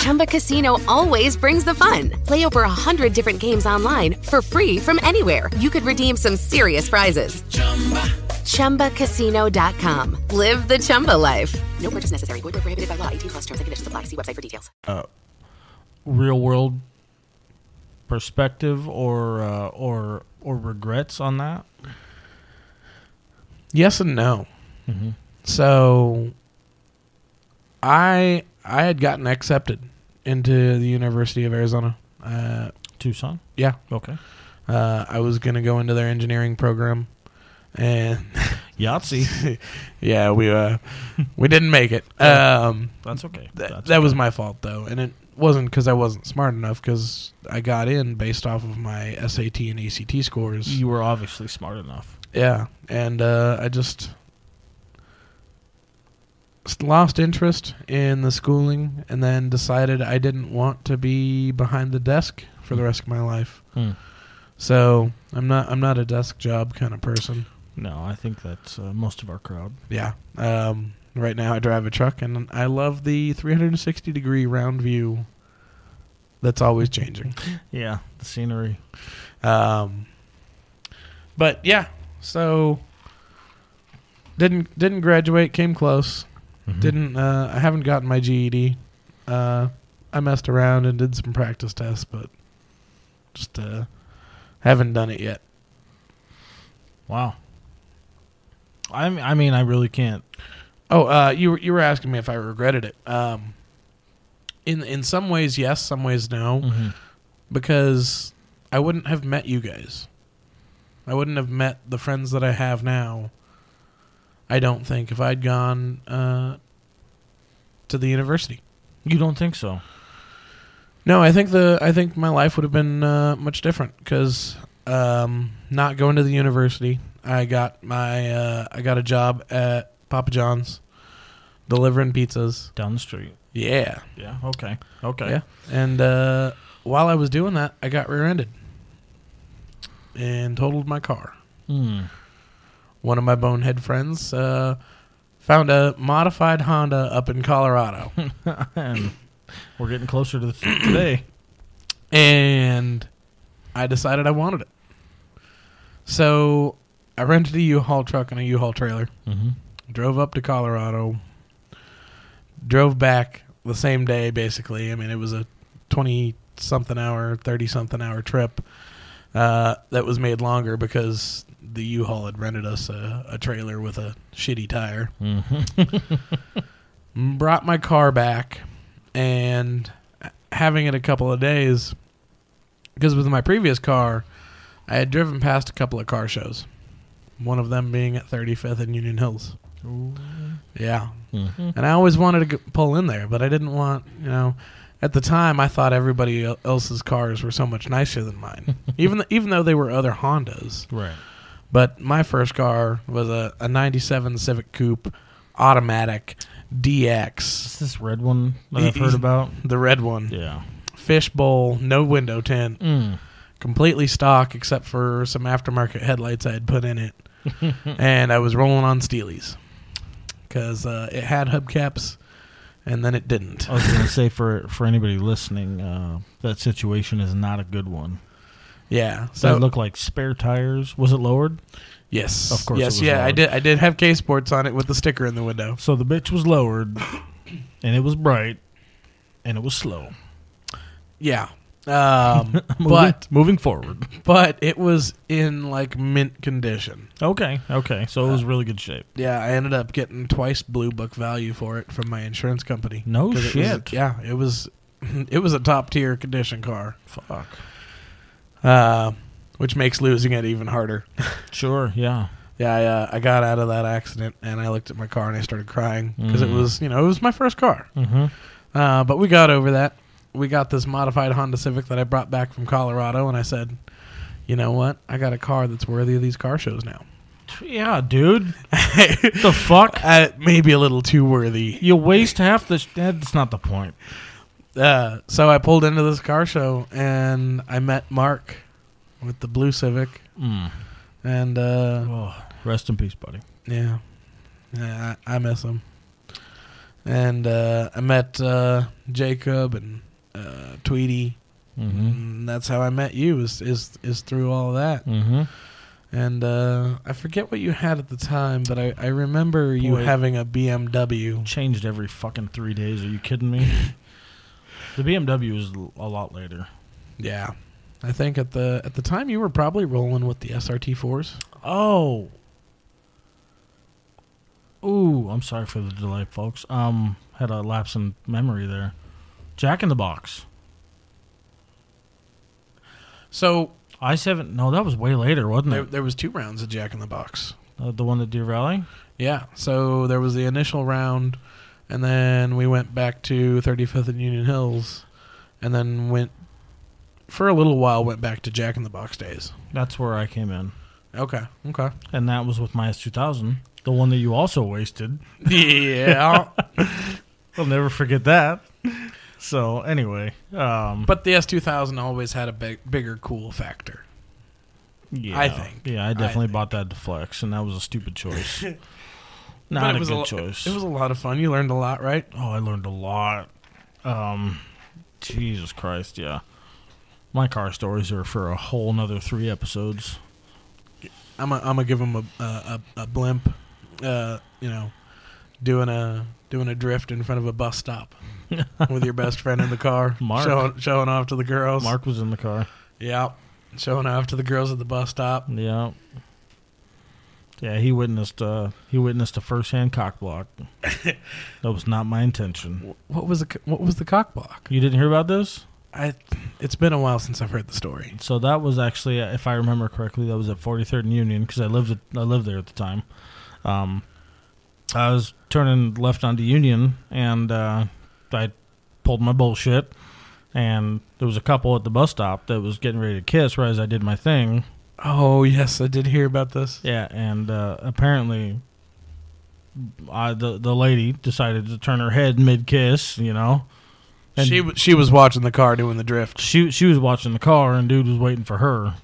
Chumba Casino always brings the fun. Play over a hundred different games online for free from anywhere. You could redeem some serious prizes. Chumba. ChumbaCasino.com. Live the Chumba life. No purchase necessary. Void where prohibited by law. 18 plus terms and conditions apply. See website for details. real world perspective or uh, or or regrets on that? Yes and no. Mm-hmm. So, I I had gotten accepted into the University of Arizona. Uh, Tucson. yeah, Okay. uh, I was gonna go into their engineering program, and Yahtzee. yeah, we uh, we didn't make it. Um, That's okay. That, That's that was okay. my fault though, and it wasn't because I wasn't smart enough. Because I got in based off of my SAT and ACT scores. You were obviously smart enough. yeah, and uh, I just lost interest in the schooling, and then decided I didn't want to be behind the desk for the rest of my life. Hmm. So I'm not I'm not a desk job kind of person. No, I think that's uh, most of our crowd. Yeah. Um, right now I drive a truck, and I love the 360 degree round view. That's always changing. Yeah, the scenery. Um, but yeah, so didn't didn't graduate. Came close. Mm-hmm. Didn't. Uh, I haven't gotten my GED. Uh, I messed around and did some practice tests, but just uh, haven't done it yet. Wow. I I mean, I really can't. Oh, uh, you were you were asking me if I regretted it. Um, in in some ways, yes. Some ways, no. Mm-hmm. Because I wouldn't have met you guys. I wouldn't have met the friends that I have now. I don't think if I'd gone uh, to the university. You don't think so? No, I think the I think my life would have been uh, much different because um, not going to the university. I got my uh, I got a job at Papa John's delivering pizzas. Down the street. Yeah, Yeah. Okay. Okay. yeah. And uh, while I was doing that, I got rear-ended and totaled my car. Hmm. One of my bonehead friends uh, found a modified Honda up in Colorado. and we're getting closer to the thing today. and I decided I wanted it. So I rented a U-Haul truck and a U-Haul trailer. Mm-hmm. Drove up to Colorado. Drove back the same day, basically. I mean, it was a twenty-something hour, thirty-something hour trip uh, that was made longer because the U-Haul had rented us a, a trailer with a shitty tire. Mm-hmm. Brought my car back, and having it a couple of days because with my previous car, I had driven past a couple of car shows. One of them being at 35th and Union Hills. Yeah. Mm-hmm. And I always wanted to g- pull in there, but I didn't want, you know, at the time I thought everybody else's cars were so much nicer than mine. even th- even though they were other Hondas. Right. But my first car was a, a 97 Civic Coupe automatic DX, Is this red one that I've heard about? the red one. Yeah. Fishbowl, no window tint Mm. completely stock except for some aftermarket headlights I had put in it, and I was rolling on Steelies because uh, it had hubcaps, and then it didn't. I was going to say for for anybody listening, uh, that situation is not a good one. Yeah, So looked like spare tires. Was it lowered? yes, Of course it yes, yeah, I did. I did have K Sports on it with the sticker in the window. So the bitch was lowered, and it was bright, and it was slow. Yeah, um, Moving, but moving forward. but it was in like mint condition. Okay. Okay. So it was really good shape. Yeah, I ended up getting twice blue book value for it from my insurance company. No 'Cause it was- shit. yeah, it was it was a top tier condition car. Fuck. Uh, which makes losing it even harder. Sure. Yeah. yeah, I, uh, I got out of that accident and I looked at my car and I started crying because it Mhm. was, you know, it was my first car. Mm-hmm. Uh, but we got over that. We got this modified Honda Civic that I brought back from Colorado, and I said, you know what? I got a car that's worthy of these car shows now. Yeah, dude. the fuck? Uh, maybe a little too worthy. You waste half the. Sh- that's not the point. Uh, so I pulled into this car show, and I met Mark with the blue Civic, Mm. and uh, Oh, rest in peace, buddy. Yeah, yeah, I, I miss him. And uh, I met uh, Jacob and uh, Tweety. Mm-hmm. And that's how I met you. Is is is through all of that. Mm-hmm. And uh, I forget what you had at the time, but I, I remember you having a BMW. Changed every fucking three days. Are you kidding me? the BMW is a lot later. Yeah, I think at the at the time you were probably rolling with the SRT fours. Oh. Ooh, I'm sorry for the delay, folks. Um, had a lapse in memory there. Jack in the Box. So I seven. No, that was way later, wasn't there, it? there was two rounds of Jack in the Box. Uh, the one at Deer Valley. Yeah. So there was the initial round, and then we went back to 35th and Union Hills, and then went for a little while. Went back to Jack in the Box days. That's where I came in, Okay. Okay. and that was with my S2000, the one that you also wasted. Yeah. I'll never forget that. So anyway, um, but the S2000 always had a big, bigger cool factor. yeah, I think. yeah, I I definitely think. bought that to flex, and that was a stupid choice. But Not it a was good lo- choice. It was a lot of fun. You learned a lot, right? Oh, I learned a lot. Um, Jesus Christ, yeah. My car stories are for a whole nother three episodes. I'm a, I'm gonna give him a a, a, a blimp. Uh, you know, doing a doing a drift in front of a bus stop with your best friend in the car, Mark. showing showing off to the girls. Mark was in the car. yeah, showing off to the girls at the bus stop. Yeah. Yeah, he witnessed uh he witnessed a first hand cock block. that was not my intention. What was the what was the cock block? You didn't hear about this? I it's been a while since I've heard the story. So that was actually, uh, if I remember correctly, that was at 43rd and Union because I lived at, I lived there at the time. Um, I was turning left onto Union and uh, I pulled my bullshit, and there was a couple at the bus stop that was getting ready to kiss right as I did my thing. Oh yes, I did hear about this. Yeah, and uh, apparently, I, the the lady decided to turn her head mid kiss. You know, and she w- she was watching the car doing the drift. she she was watching the car and dude was waiting for her.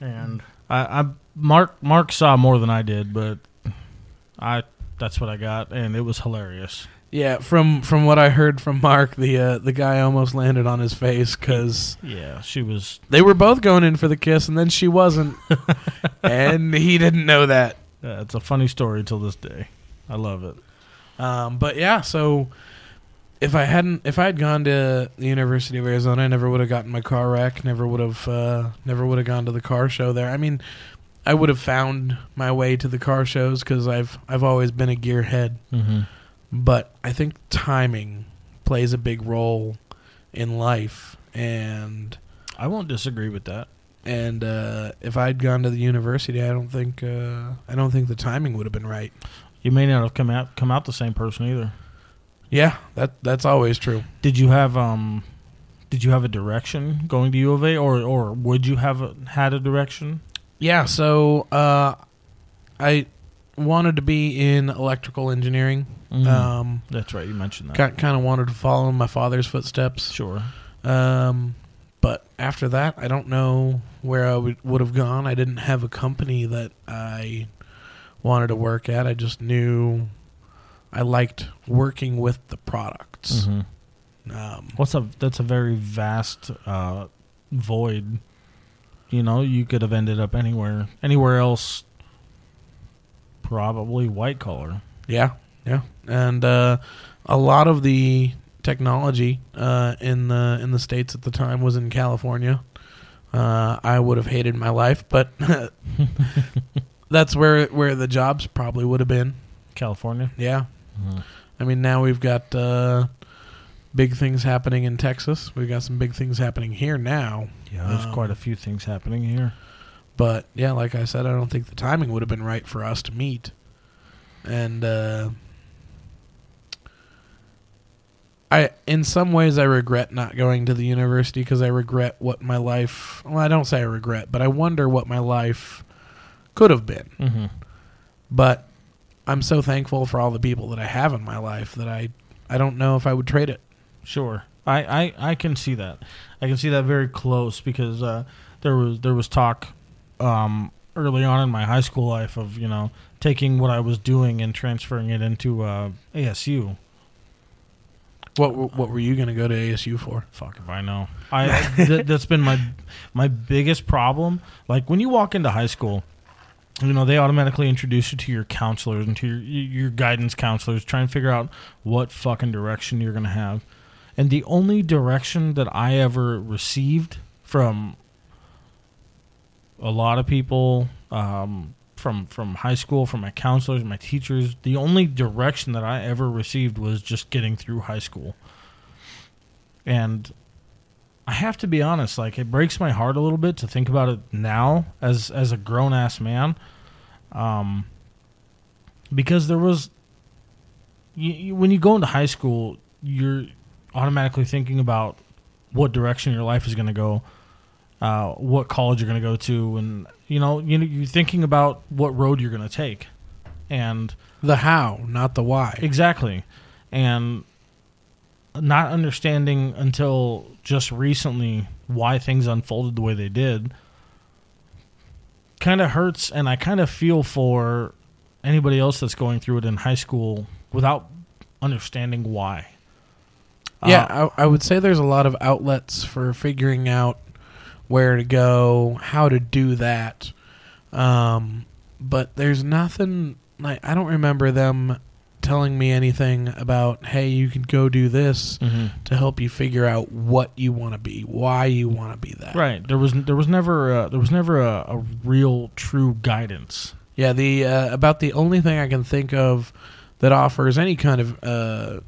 And I, I Mark Mark saw more than I did, but I that's what I got, and it was hilarious. Yeah, from from what I heard from Mark, the uh, the guy almost landed on his face because Yeah, she was. they were both going in for the kiss, and then she wasn't, and he didn't know that. Uh, it's a funny story till this day. I love it. Um, but yeah, so if I hadn't, if I had gone to the University of Arizona, I never would have gotten my car wreck. Never would have, uh, never would have gone to the car show there. I mean, I would have found my way to the car shows because I've I've always been a gearhead. Mm-hmm. But I think timing plays a big role in life, and I won't disagree with that. and uh, if I'd gone to the university, I don't think uh, I don't think the timing would have been right. You may not have come out come out the same person either. Yeah, that that's always true. Did you have um, did you have a direction going to U of A, or or would you have a, had a direction? Yeah, so uh, I wanted to be in electrical engineering. Mhm. Um, That's right. You mentioned that. kind of wanted to follow in my father's footsteps. Sure. Um, but after that, I don't know where I would, would have gone. I didn't have a company that I wanted to work at. I just knew I liked working with the products. hmm Um, What's a that's a very vast uh, void. You know, you could have ended up anywhere anywhere else. Probably white collar. Yeah, yeah, and uh, a lot of the technology uh, in the in the states at the time was in California. Uh, I would have hated my life, but that's where where the jobs probably would have been. California. Yeah, Mhm. I mean now we've got uh, big things happening in Texas. We've got some big things happening here now. Yeah, there's Um, quite a few things happening here. But yeah, like I said, I don't think the timing would have been right for us to meet. And uh, I in some ways I regret not going to the university because I regret what my life. Well, I don't say I regret, but I wonder what my life could have been. Mm-hmm. But I'm so thankful for all the people that I have in my life that I I don't know if I would trade it. Sure, I, I, I can see that. I can see that very close because uh, there was there was talk um, early on in my high school life of you know taking what I was doing and transferring it into uh, ASU. What what were you going to go to ASU for? Fuck if I know. I th- that's been my my biggest problem. Like when you walk into high school, you know they automatically introduce you to your counselors and to your your guidance counselors, try and figure out what fucking direction you're gonna have. And the only direction that I ever received from a lot of people, um, from from high school, from my counselors, my teachers, the only direction that I ever received was just getting through high school. And I have to be honest, like it breaks my heart a little bit to think about it now as as a grown ass man, um, because there was you, you, when you go into high school, you're automatically thinking about what direction your life is going to go, uh, what college you're going to go to, and you know you know, you're thinking about what road you're going to take, and The how, not the why. Exactly. And not understanding until just recently why things unfolded the way they did kind of hurts and I kind of feel for anybody else that's going through it in high school without understanding why. Yeah, Uh, I, I would say there's a lot of outlets for figuring out where to go, how to do that. Um, but there's nothing like I don't remember them telling me anything about hey, you can go do this Mhm. to help you figure out what you want to be, why you want to be that. Right. There was there was never a, there was never a, a real true guidance. Yeah, the uh, about the only thing I can think of that offers any kind of uh,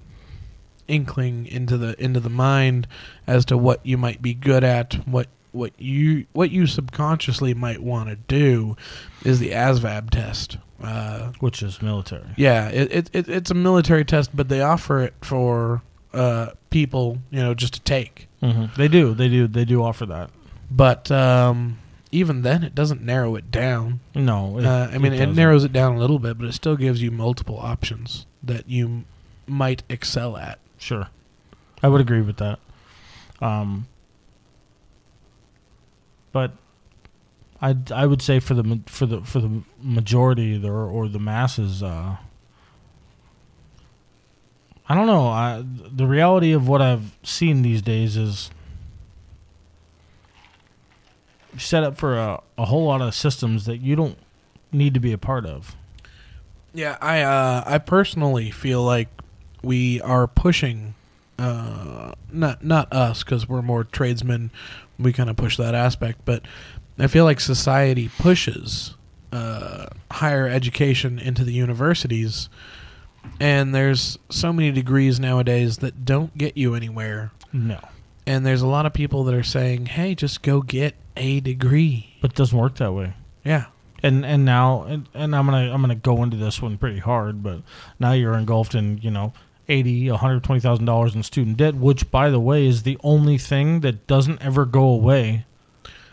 inkling into the into the mind as to what you might be good at, what what you what you subconsciously might want to do, is the ASVAB test. Uh, Which is military. yeah, it, it, it it's a military test, but they offer it for uh, people, you know, just to take. hmm They do. They do. They do offer that. But um, even then, it doesn't narrow it down. No. it- uh, I mean, it, doesn't. narrows it down a little bit, but it still gives you multiple options that you might excel at. Sure, I would agree with that. Um, but I I would say for the for the for the majority the, or the masses, uh, I don't know. I, the reality of what I've seen these days is set up for a, a whole lot of systems that you don't need to be a part of. Yeah, I uh, I personally feel like we are pushing, uh, not not us because we're more tradesmen. We kind of push that aspect, but I feel like society pushes uh, higher education into the universities, and there's so many degrees nowadays that don't get you anywhere. No, And there's a lot of people that are saying, "Hey, just go get a degree." but it doesn't work that way. Yeah. and and now and, and I'm gonna I'm gonna go into this one pretty hard, but now you're engulfed in you know eighty, one hundred twenty thousand dollars in student debt, which by the way is the only thing that doesn't ever go away.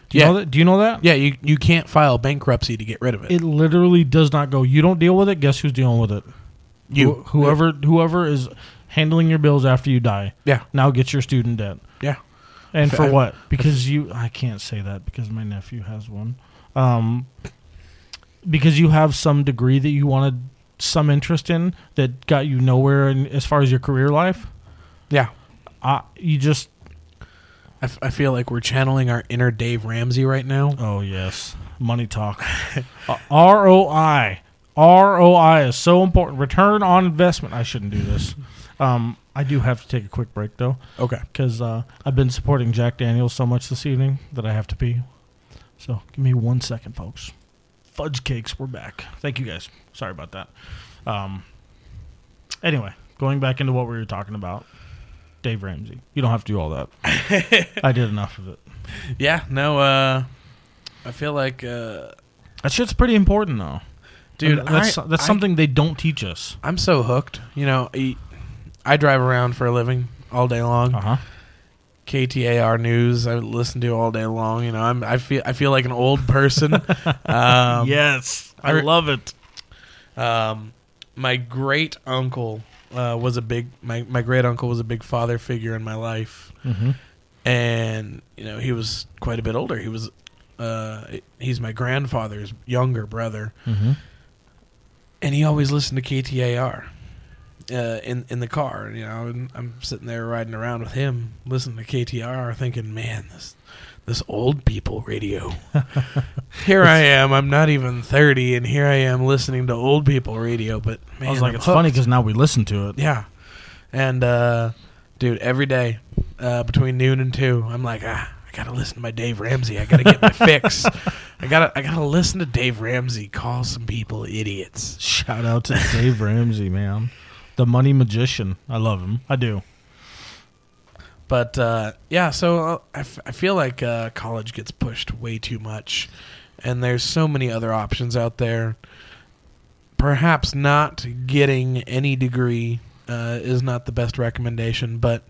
Do you Yeah. know that? Do you know that? Yeah, you you can't file bankruptcy to get rid of it. It literally does not go. You don't deal with it. Guess who's dealing with it? You. Who- whoever whoever is handling your bills after you die. Yeah. Now get your student debt. Yeah. And for I- what? Because you, I can't say that because my nephew has one. Um, because you have some degree that you wanted some interest in that got you nowhere in, as far as your career life. Yeah. You just, I, f- I feel like we're channeling our inner Dave Ramsey right now. oh yes, money talk. uh, ROI. ROI is so important. Return on investment. I shouldn't do this. Um, I do have to take a quick break though. Okay. because uh, I've been supporting Jack Daniels so much this evening that I have to pee. So give me one second, folks. Fudge cakes, we're back. Thank you guys. Sorry about that. Um, anyway, going back into what we were talking about, Dave Ramsey. You don't have to do all that. I did enough of it. Yeah. No. Uh, I feel like, uh, That shit's pretty important, though, dude, And that's I- that's I- something they don't teach us. I'm so hooked. You know, I, I drive around for a living, all day long. Uh huh. KTAR news I listen to all day long. You know, I'm I feel I feel like an old person. um, yes, I I- love it. Um, my great uncle uh, was a big my my great uncle was a big father figure in my life, Mhm. and you know he was quite a bit older. He was uh, he's my grandfather's younger brother, Mhm. and he always listened to KTAR. Uh, in in the car, you know, and I'm sitting there riding around with him, listening to KTAR, thinking, "Man, this this old people radio." here I am. I'm not even thirty, and here I am listening to old people radio. But man, I was like, I'm it's funny because now we listen to it. yeah, and uh, dude, every day uh, between noon and two, I'm like, ah, I gotta listen to my Dave Ramsey. I gotta get my fix. I gotta I gotta listen to Dave Ramsey call some people idiots. Shout out to Dave Ramsey, man, the money magician. I love him. I do. But uh, yeah, so uh, I, f- I feel like uh, college gets pushed way too much, and there's so many other options out there. Perhaps not getting any degree uh, is not the best recommendation, but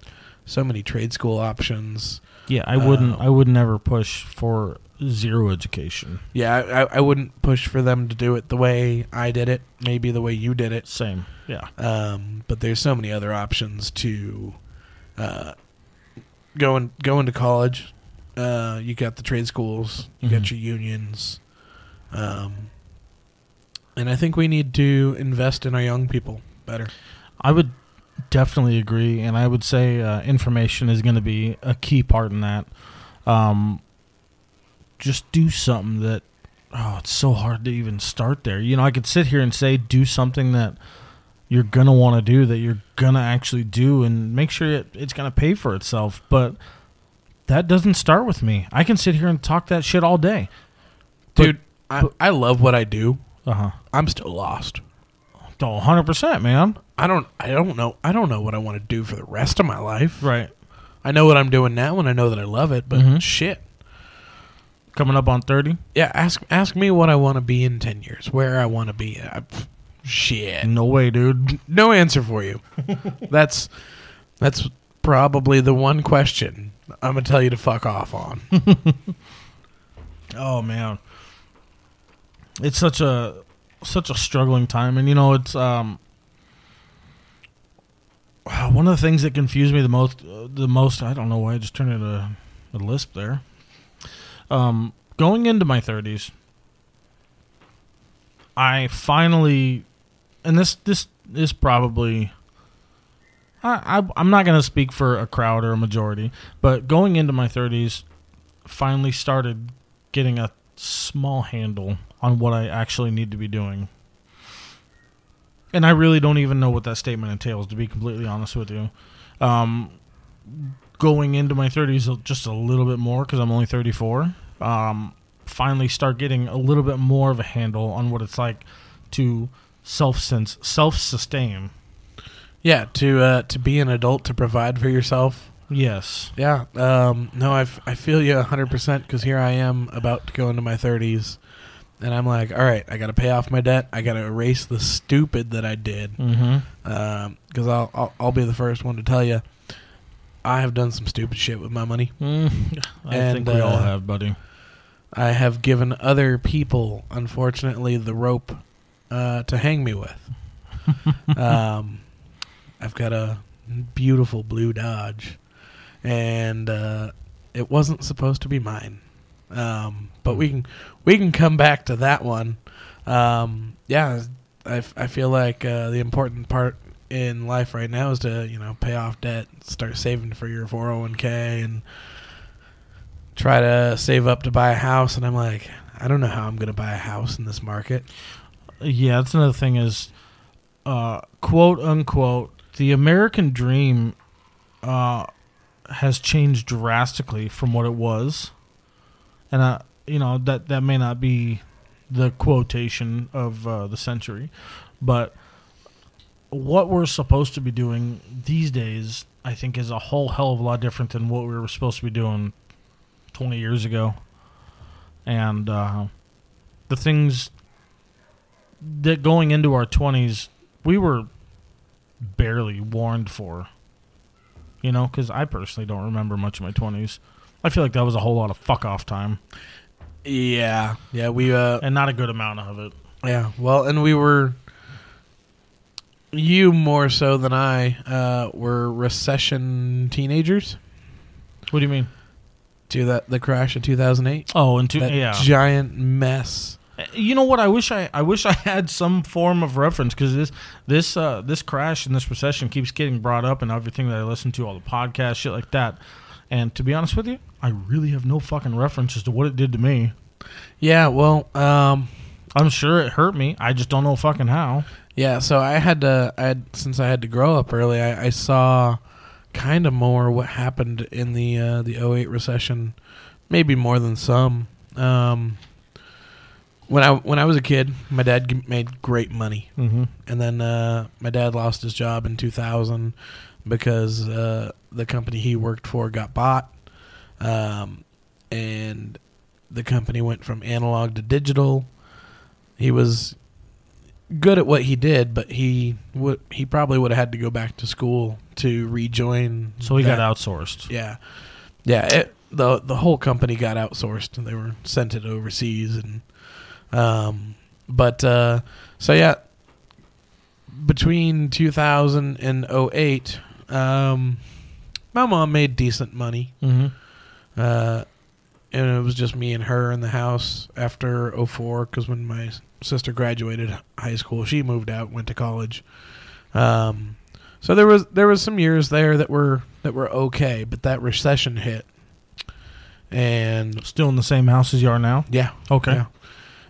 so many trade school options. Yeah, I wouldn't. Um, I would never push for zero education. Yeah, I, I- wouldn't push for them to do it the way I did it, maybe the way you did it. Same. Yeah. Um, but there's so many other options to uh, going going to college. Uh, you got the trade schools, you got Mhm. your unions, um, and I think we need to invest in our young people better. I would definitely agree, and I would say uh, information is going to be a key part in that. Um, just do something that. Oh, it's so hard to even start there. You know, I could sit here and say do something that you're gonna want to do, that you're gonna actually do, and make sure it, it's gonna pay for itself. But that doesn't start with me. I can sit here and talk that shit all day, Dude, I, I love what I do. Uh huh. I'm still lost. Oh, 100 percent, man. I don't I don't know I don't know what I want to do for the rest of my life. Right. I know what I'm doing now and I know that I love it, but Mhm. shit. Coming up on 30. Yeah, ask ask me what I want to be in 10 years, where I want to be. I, shit. No way, dude. No answer for you. that's that's probably the one question I'm going to tell you to fuck off on. Oh man, it's such a such a struggling time, and you know it's um one of the things that confused me the most. Uh, the most I don't know why I just turned into a, a lisp there. Um, going into my thirties, I finally, and this this is probably. I, I I'm not gonna speak for a crowd or a majority, but going into my thirties, finally started getting a small handle on what I actually need to be doing. And I really don't even know what that statement entails, to be completely honest with you. Um, going into my 30s just a little bit more because I'm only 34. Um, finally start getting a little bit more of a handle on what it's like to self sense, self sustain. yeah, to uh, to be an adult to provide for yourself. Yes. Yeah. Um, no, I, f- I feel you 100% because here I am about to go into my 30s. And I'm like, all right, I got to pay off my debt. I got to erase the stupid that I did. Mm-hmm. Because I'll, I'll, I'll be the first one to tell you, I have done some stupid shit with my money. Mm, I And, think we all uh, have, buddy. I have given other people, unfortunately, the rope uh, to hang me with. um, I've got a beautiful blue Dodge, and uh, it wasn't supposed to be mine. Um, but we can we can come back to that one. Um, yeah, I, f- I feel like uh, the important part in life right now is to you know pay off debt, start saving for your four hundred one k, and try to save up to buy a house. And I'm like, I don't know how I'm to buy a house in this market. Yeah, that's another thing is, uh, quote unquote, the American dream uh, has changed drastically from what it was, and uh, you know that that may not be the quotation of uh, the century, but what we're supposed to be doing these days, I think, is a whole hell of a lot different than what we were supposed to be doing twenty years ago, and uh, the things that going into our 20s we were barely warned for You know, because I personally don't remember much of my twenties. I feel like that was a whole lot of fuck off time, Yeah, yeah, we uh, and not a good amount of it. yeah. Well, and we were you more so than I uh, were recession teenagers. What do you mean? To that the crash of two thousand eight. Oh, and two, That yeah. giant mess. You know what? I wish I I wish I had some form of reference because this this uh, this crash and this recession keeps getting brought up and everything that I listen to, all the podcasts, shit like that. And to be honest with you, I really have no fucking reference as to what it did to me. Yeah, well, um, I'm sure it hurt me. I just don't know fucking how. Yeah, so I had to. I had since I had to grow up early. I, I saw kind of more what happened in the uh, the 08 recession, maybe more than some. Um, when I when I was a kid, my dad g- made great money, Mm-hmm. and then uh, my dad lost his job in 2000 because uh, the company he worked for got bought, um, and the company went from analog to digital. He was good at what he did, but he would he probably would have had to go back to school to rejoin. So he that- got outsourced. Yeah, yeah. It, the The whole company got outsourced, and they were sent it overseas, and um, but uh, so yeah, between 2000 and 08, um, my mom made decent money. Mm-hmm. Uh, and it was just me and her in the house after 04 because when my sister graduated high school, she moved out, went to college. Um, so there was there was some years there that were that were okay, but that recession hit, and Still in the same house as you are now. yeah, Okay. yeah.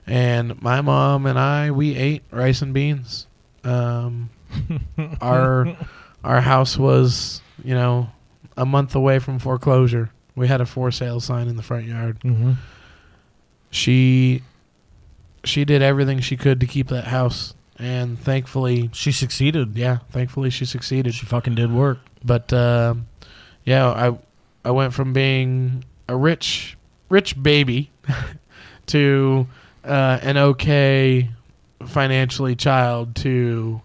And my mom and I we ate rice and beans. Um, our our house was you know a month away from foreclosure. We had a for sale sign in the front yard. Mm-hmm. She she did everything she could to keep that house, and thankfully, She succeeded. yeah, thankfully she succeeded. She fucking did work. But um, yeah, I I went from being a rich rich baby to uh, an okay financially child to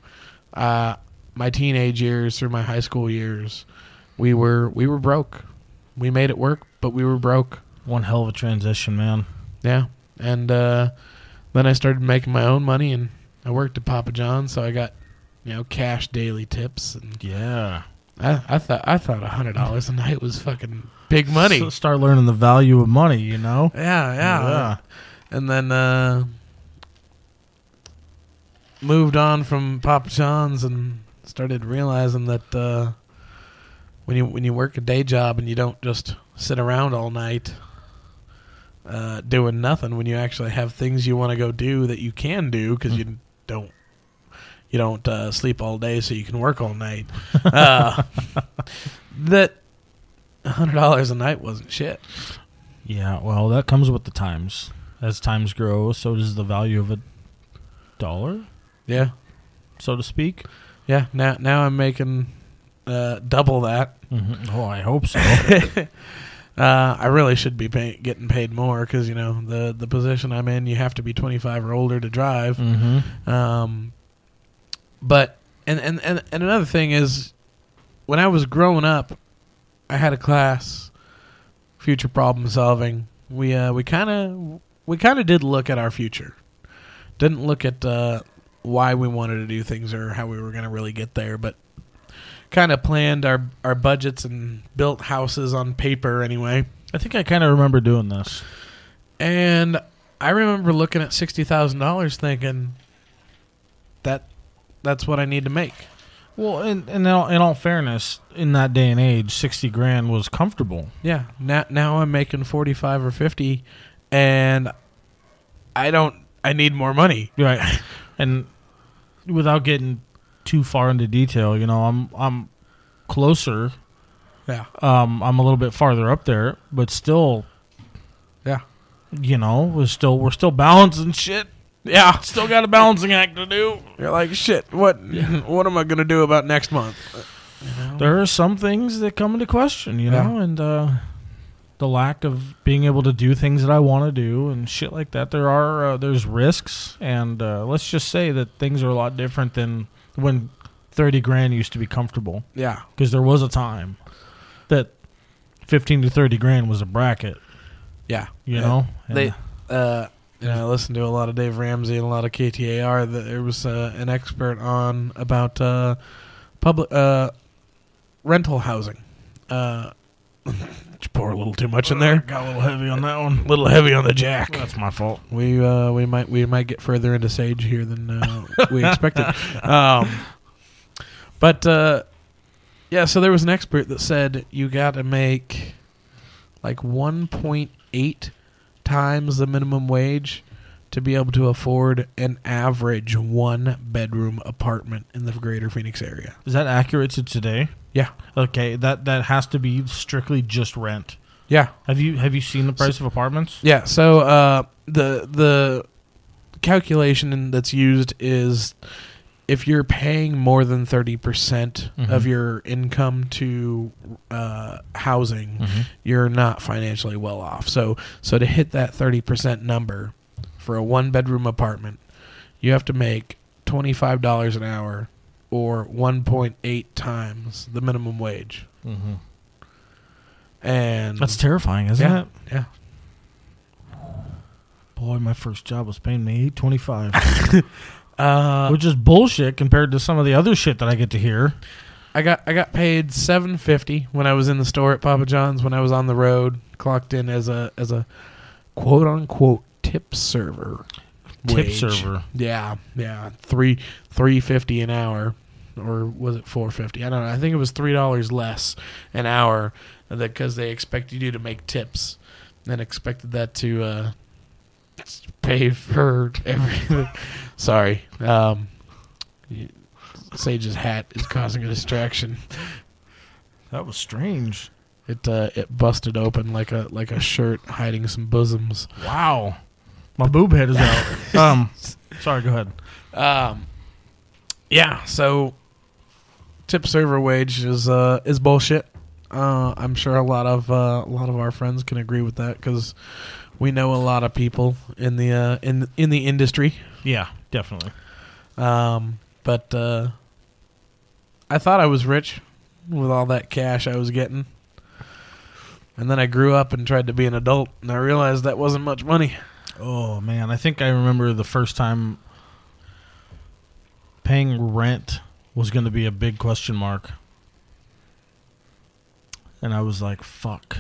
uh, my teenage years through my high school years. We were we were broke. We made it work, but we were broke. One hell of a transition, man. Yeah, and uh, then I started making my own money, and I worked at Papa John's, so I got you know cash daily tips, and Yeah. I, I thought I thought a hundred dollars a night was fucking big money. So start learning the value of money, you know? yeah, yeah, Yeah. And then uh, moved on from Papa John's and started realizing that uh, when you when you work a day job and you don't just sit around all night uh, doing nothing, when you actually have things you want to go do that you can do because you don't you don't uh, sleep all day so you can work all night. Uh, that hundred dollars a night wasn't shit. Yeah, well, that comes with the times. As times grow, so does the value of a dollar, Yeah, so to speak. yeah. Now now I'm making uh, double that. hmm Oh, I hope so. uh, I really should be pay- getting paid more because you know the the position I'm in, you have to be 25 or older to drive. mm-hmm. Um, but and, and and and another thing is, when I was growing up, I had a class, future problem solving. We uh we kind of we kind of did look at our future. Didn't look at uh, why we wanted to do things or how we were going to really get there, but kind of planned our our budgets and built houses on paper anyway. I think I kind of remember doing this. And I remember looking at sixty thousand dollars, thinking that that's what I need to make. Well, in in all, in all fairness, in that day and age, sixty grand was comfortable. Yeah. Now now I'm making forty five or fifty, and I don't. I need more money. Right. and without getting too far into detail, you know, I'm I'm closer. Yeah. Um, I'm a little bit farther up there, but still, Yeah. you know, we're still we're still balancing shit. Yeah. Still got a balancing act to do. You're like shit. What? What am I gonna do about next month? There are some things that come into question, you Yeah. know, and uh, the lack of being able to do things that I want to do and shit like that. There are uh, there's risks, and uh, let's just say that things are a lot different than when thirty grand used to be comfortable. Yeah. because there was a time that fifteen to thirty grand was a bracket. Yeah. You Yeah. know, They, And- uh, you know, I listened to a lot of Dave Ramsey and a lot of KTAR. That there was uh, an expert on about uh, public uh, rental housing. Did you pour a little too much in there? got a little heavy on that one. A little heavy on the jack. That's my fault. We uh, we might we might get further into Sage here than uh, we expected. Um, but uh, yeah, so there was an expert that said you got to make like 1.8 times the minimum wage to be able to afford an average one bedroom apartment in the greater Phoenix area. Is that accurate to today? Yeah. Okay, that that has to be strictly just rent. Yeah. Have you have you seen the price of apartments? Yeah. So uh, the the calculation that's used is if you're paying more than thirty percent of your income to uh, housing, Mhm. you're not financially well off. So so to hit that thirty percent number for a one bedroom apartment, you have to make twenty five dollars an hour or one point eight times the minimum wage. Mhm. And That's terrifying, isn't yeah, it? Yeah. Boy, my first job was paying me eight twenty five, Uh, which is bullshit compared to some of the other shit that I get to hear. I got I got paid seven fifty when I was in the store at Papa John's when I was on the road, clocked in as a as a quote unquote tip server. Tip wage. server. Yeah, yeah. Three three fifty an hour. Or was it four fifty? I don't know. I think it was three dollars less an hour because they expected you to make tips and expected that to uh, pay for everything. Sorry. Um, Sage's hat is causing a distraction. That was strange. It uh, it busted open like a like a shirt hiding some bosoms. Wow, my boob head is out. um, sorry. Go ahead. Um, yeah. So, tip server wage is uh is bullshit. Uh, I'm sure a lot of uh, a lot of our friends can agree with that because we know a lot of people in the uh, in in the industry. Yeah, definitely. Um, but uh, I thought I was rich with all that cash I was getting. And then I grew up and tried to be an adult, and I realized that wasn't much money. Oh man, I think I remember the first time paying rent was going to be a big question mark. And I was like, fuck.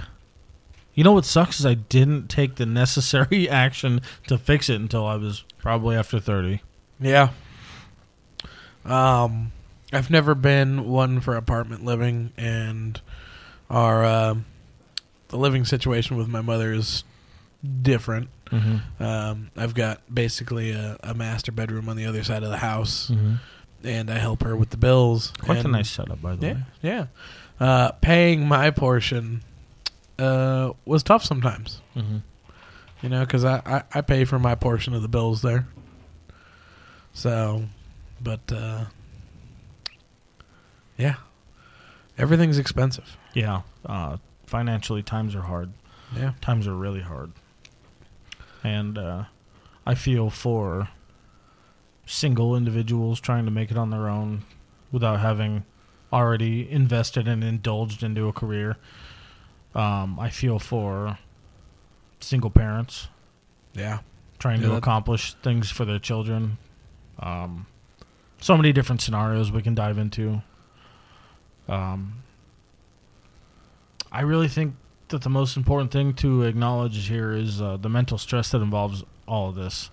You know what sucks is I didn't take the necessary action to fix it until I was probably after 30. Yeah. Um, I've never been one for apartment living, and our uh, the living situation with my mother is different. Mhm. Um, I've got basically a, a master bedroom on the other side of the house, Mhm. and I help her with the bills. Quite a nice setup, by the yeah, way. Yeah. Uh, paying my portion uh, was tough sometimes. Mhm. You know, because I, I, I pay for my portion of the bills there. So, but uh, yeah, everything's expensive. Yeah. Uh, financially, times are hard. Yeah. Times are really hard. And uh, I feel for single individuals trying to make it on their own without having already invested and indulged into a career. Um, I feel for single parents. Yeah. Trying Yeah, to that- accomplish things for their children. Um, so many different scenarios we can dive into. Um, I really think that the most important thing to acknowledge here is uh, the mental stress that involves all of this.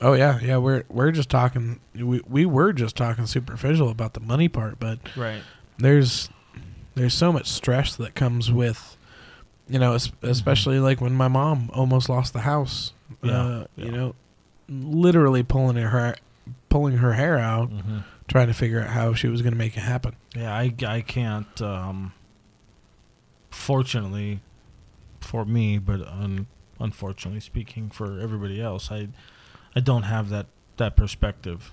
Oh yeah, yeah. We're we're just talking. We we were just talking superficial about the money part, but Right. There's there's so much stress that comes with, you know, es- especially like when my mom almost lost the house. Yeah, Uh, You know, literally pulling her hair, pulling her hair out, Mhm. trying to figure out how she was going to make it happen. Yeah, I, I can't. Um, fortunately, for me, but un, unfortunately speaking for everybody else, I I don't have that that perspective.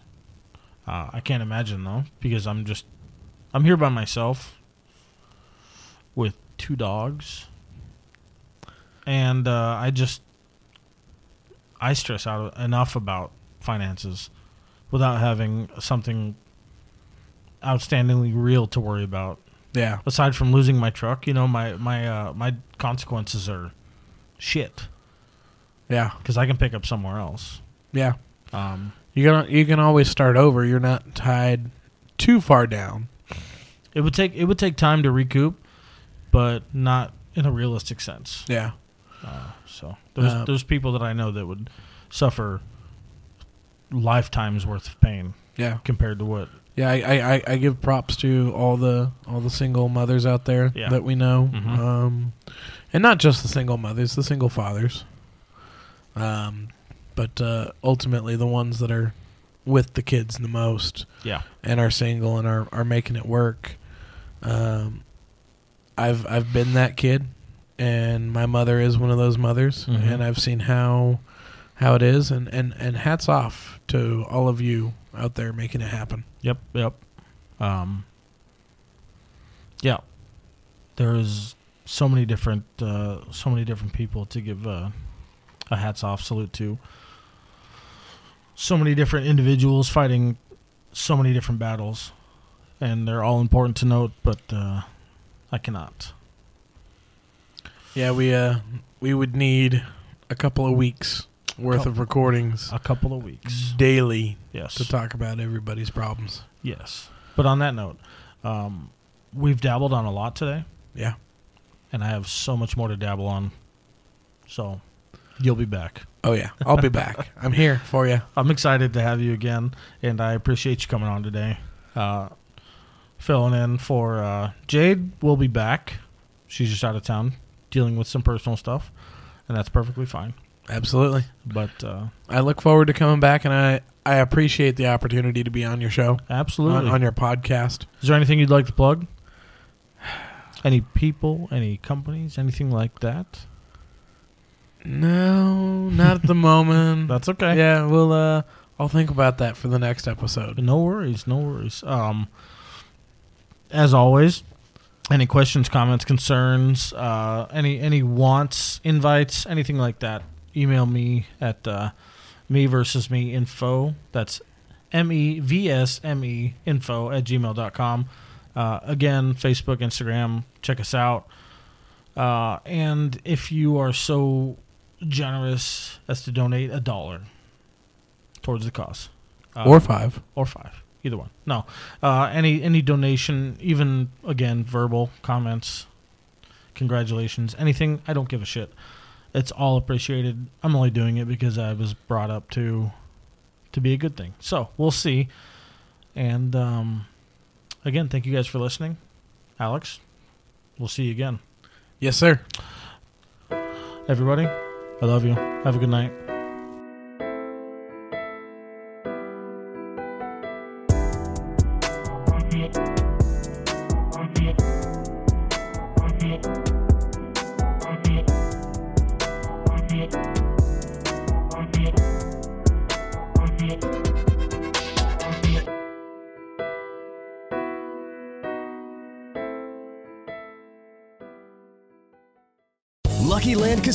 Uh, I can't imagine though, because I'm just I'm here by myself with two dogs, and uh, I just I stress out enough about finances without having something outstandingly real to worry about. Yeah. Aside from losing my truck, you know, my my uh, my consequences are shit Yeah. because I can pick up somewhere else. Yeah. Um, You can you can always start over. You're not tied too far down. it would take it would take time to recoup, but not in a realistic sense. Yeah. So there's Uh, there's people that I know that would suffer lifetimes worth of pain Yeah. compared to what Yeah, I, I, I- give props to all the all the single mothers out there Yeah. that we know, Mhm. um, and not just the single mothers, the single fathers, um, but uh, ultimately the ones that are with the kids the most yeah and are single and are, are making it work. Um, I've I've been that kid, and my mother is one of those mothers, Mhm. and I've seen how how it is, and, and, and hats off to all of you out there making it happen. Yep, yep. Um, yeah, there's so many different, uh, so many different people to give uh, a hats off salute to. So many different individuals fighting so many different battles, and they're all important to note. But uh, I cannot. Yeah, we uh we would need a couple of weeks worth of recordings A couple of weeks. daily Yes. to talk about everybody's problems. Yes. But on that note, um, we've dabbled on a lot today, Yeah. and I have so much more to dabble on. So you'll be back. Oh yeah, I'll be back. I'm here for you. I'm excited to have you again, and I appreciate you coming on today. Uh, filling in for uh, Jade will be back. She's just out of town dealing with some personal stuff, and that's perfectly fine. Absolutely. But uh, I look forward to coming back, and I I appreciate the opportunity to be on your show, absolutely. on, on your podcast. Is there anything you'd like to plug? Any people, any companies, anything like that? No, not at the moment. That's okay. Yeah, we'll uh I'll think about that for the next episode. No worries, no worries. Um, as always, any questions, comments, concerns, uh, any any wants, invites, anything like that, email me at uh, me versus me info. That's M E V S M E info at gmail.com. Uh, again, Facebook, Instagram, check us out. Uh, and if you are so generous as to donate a dollar towards the cause, uh, or five. or five, either one. No, uh, any any donation, even again verbal comments, congratulations, anything. I don't give a shit. It's all appreciated. I'm only doing it because I was brought up to to be a good thing. So we'll see. And um, again, thank you guys for listening, Alex. We'll see you again, Yes, sir. everybody. I love you. Have a good night.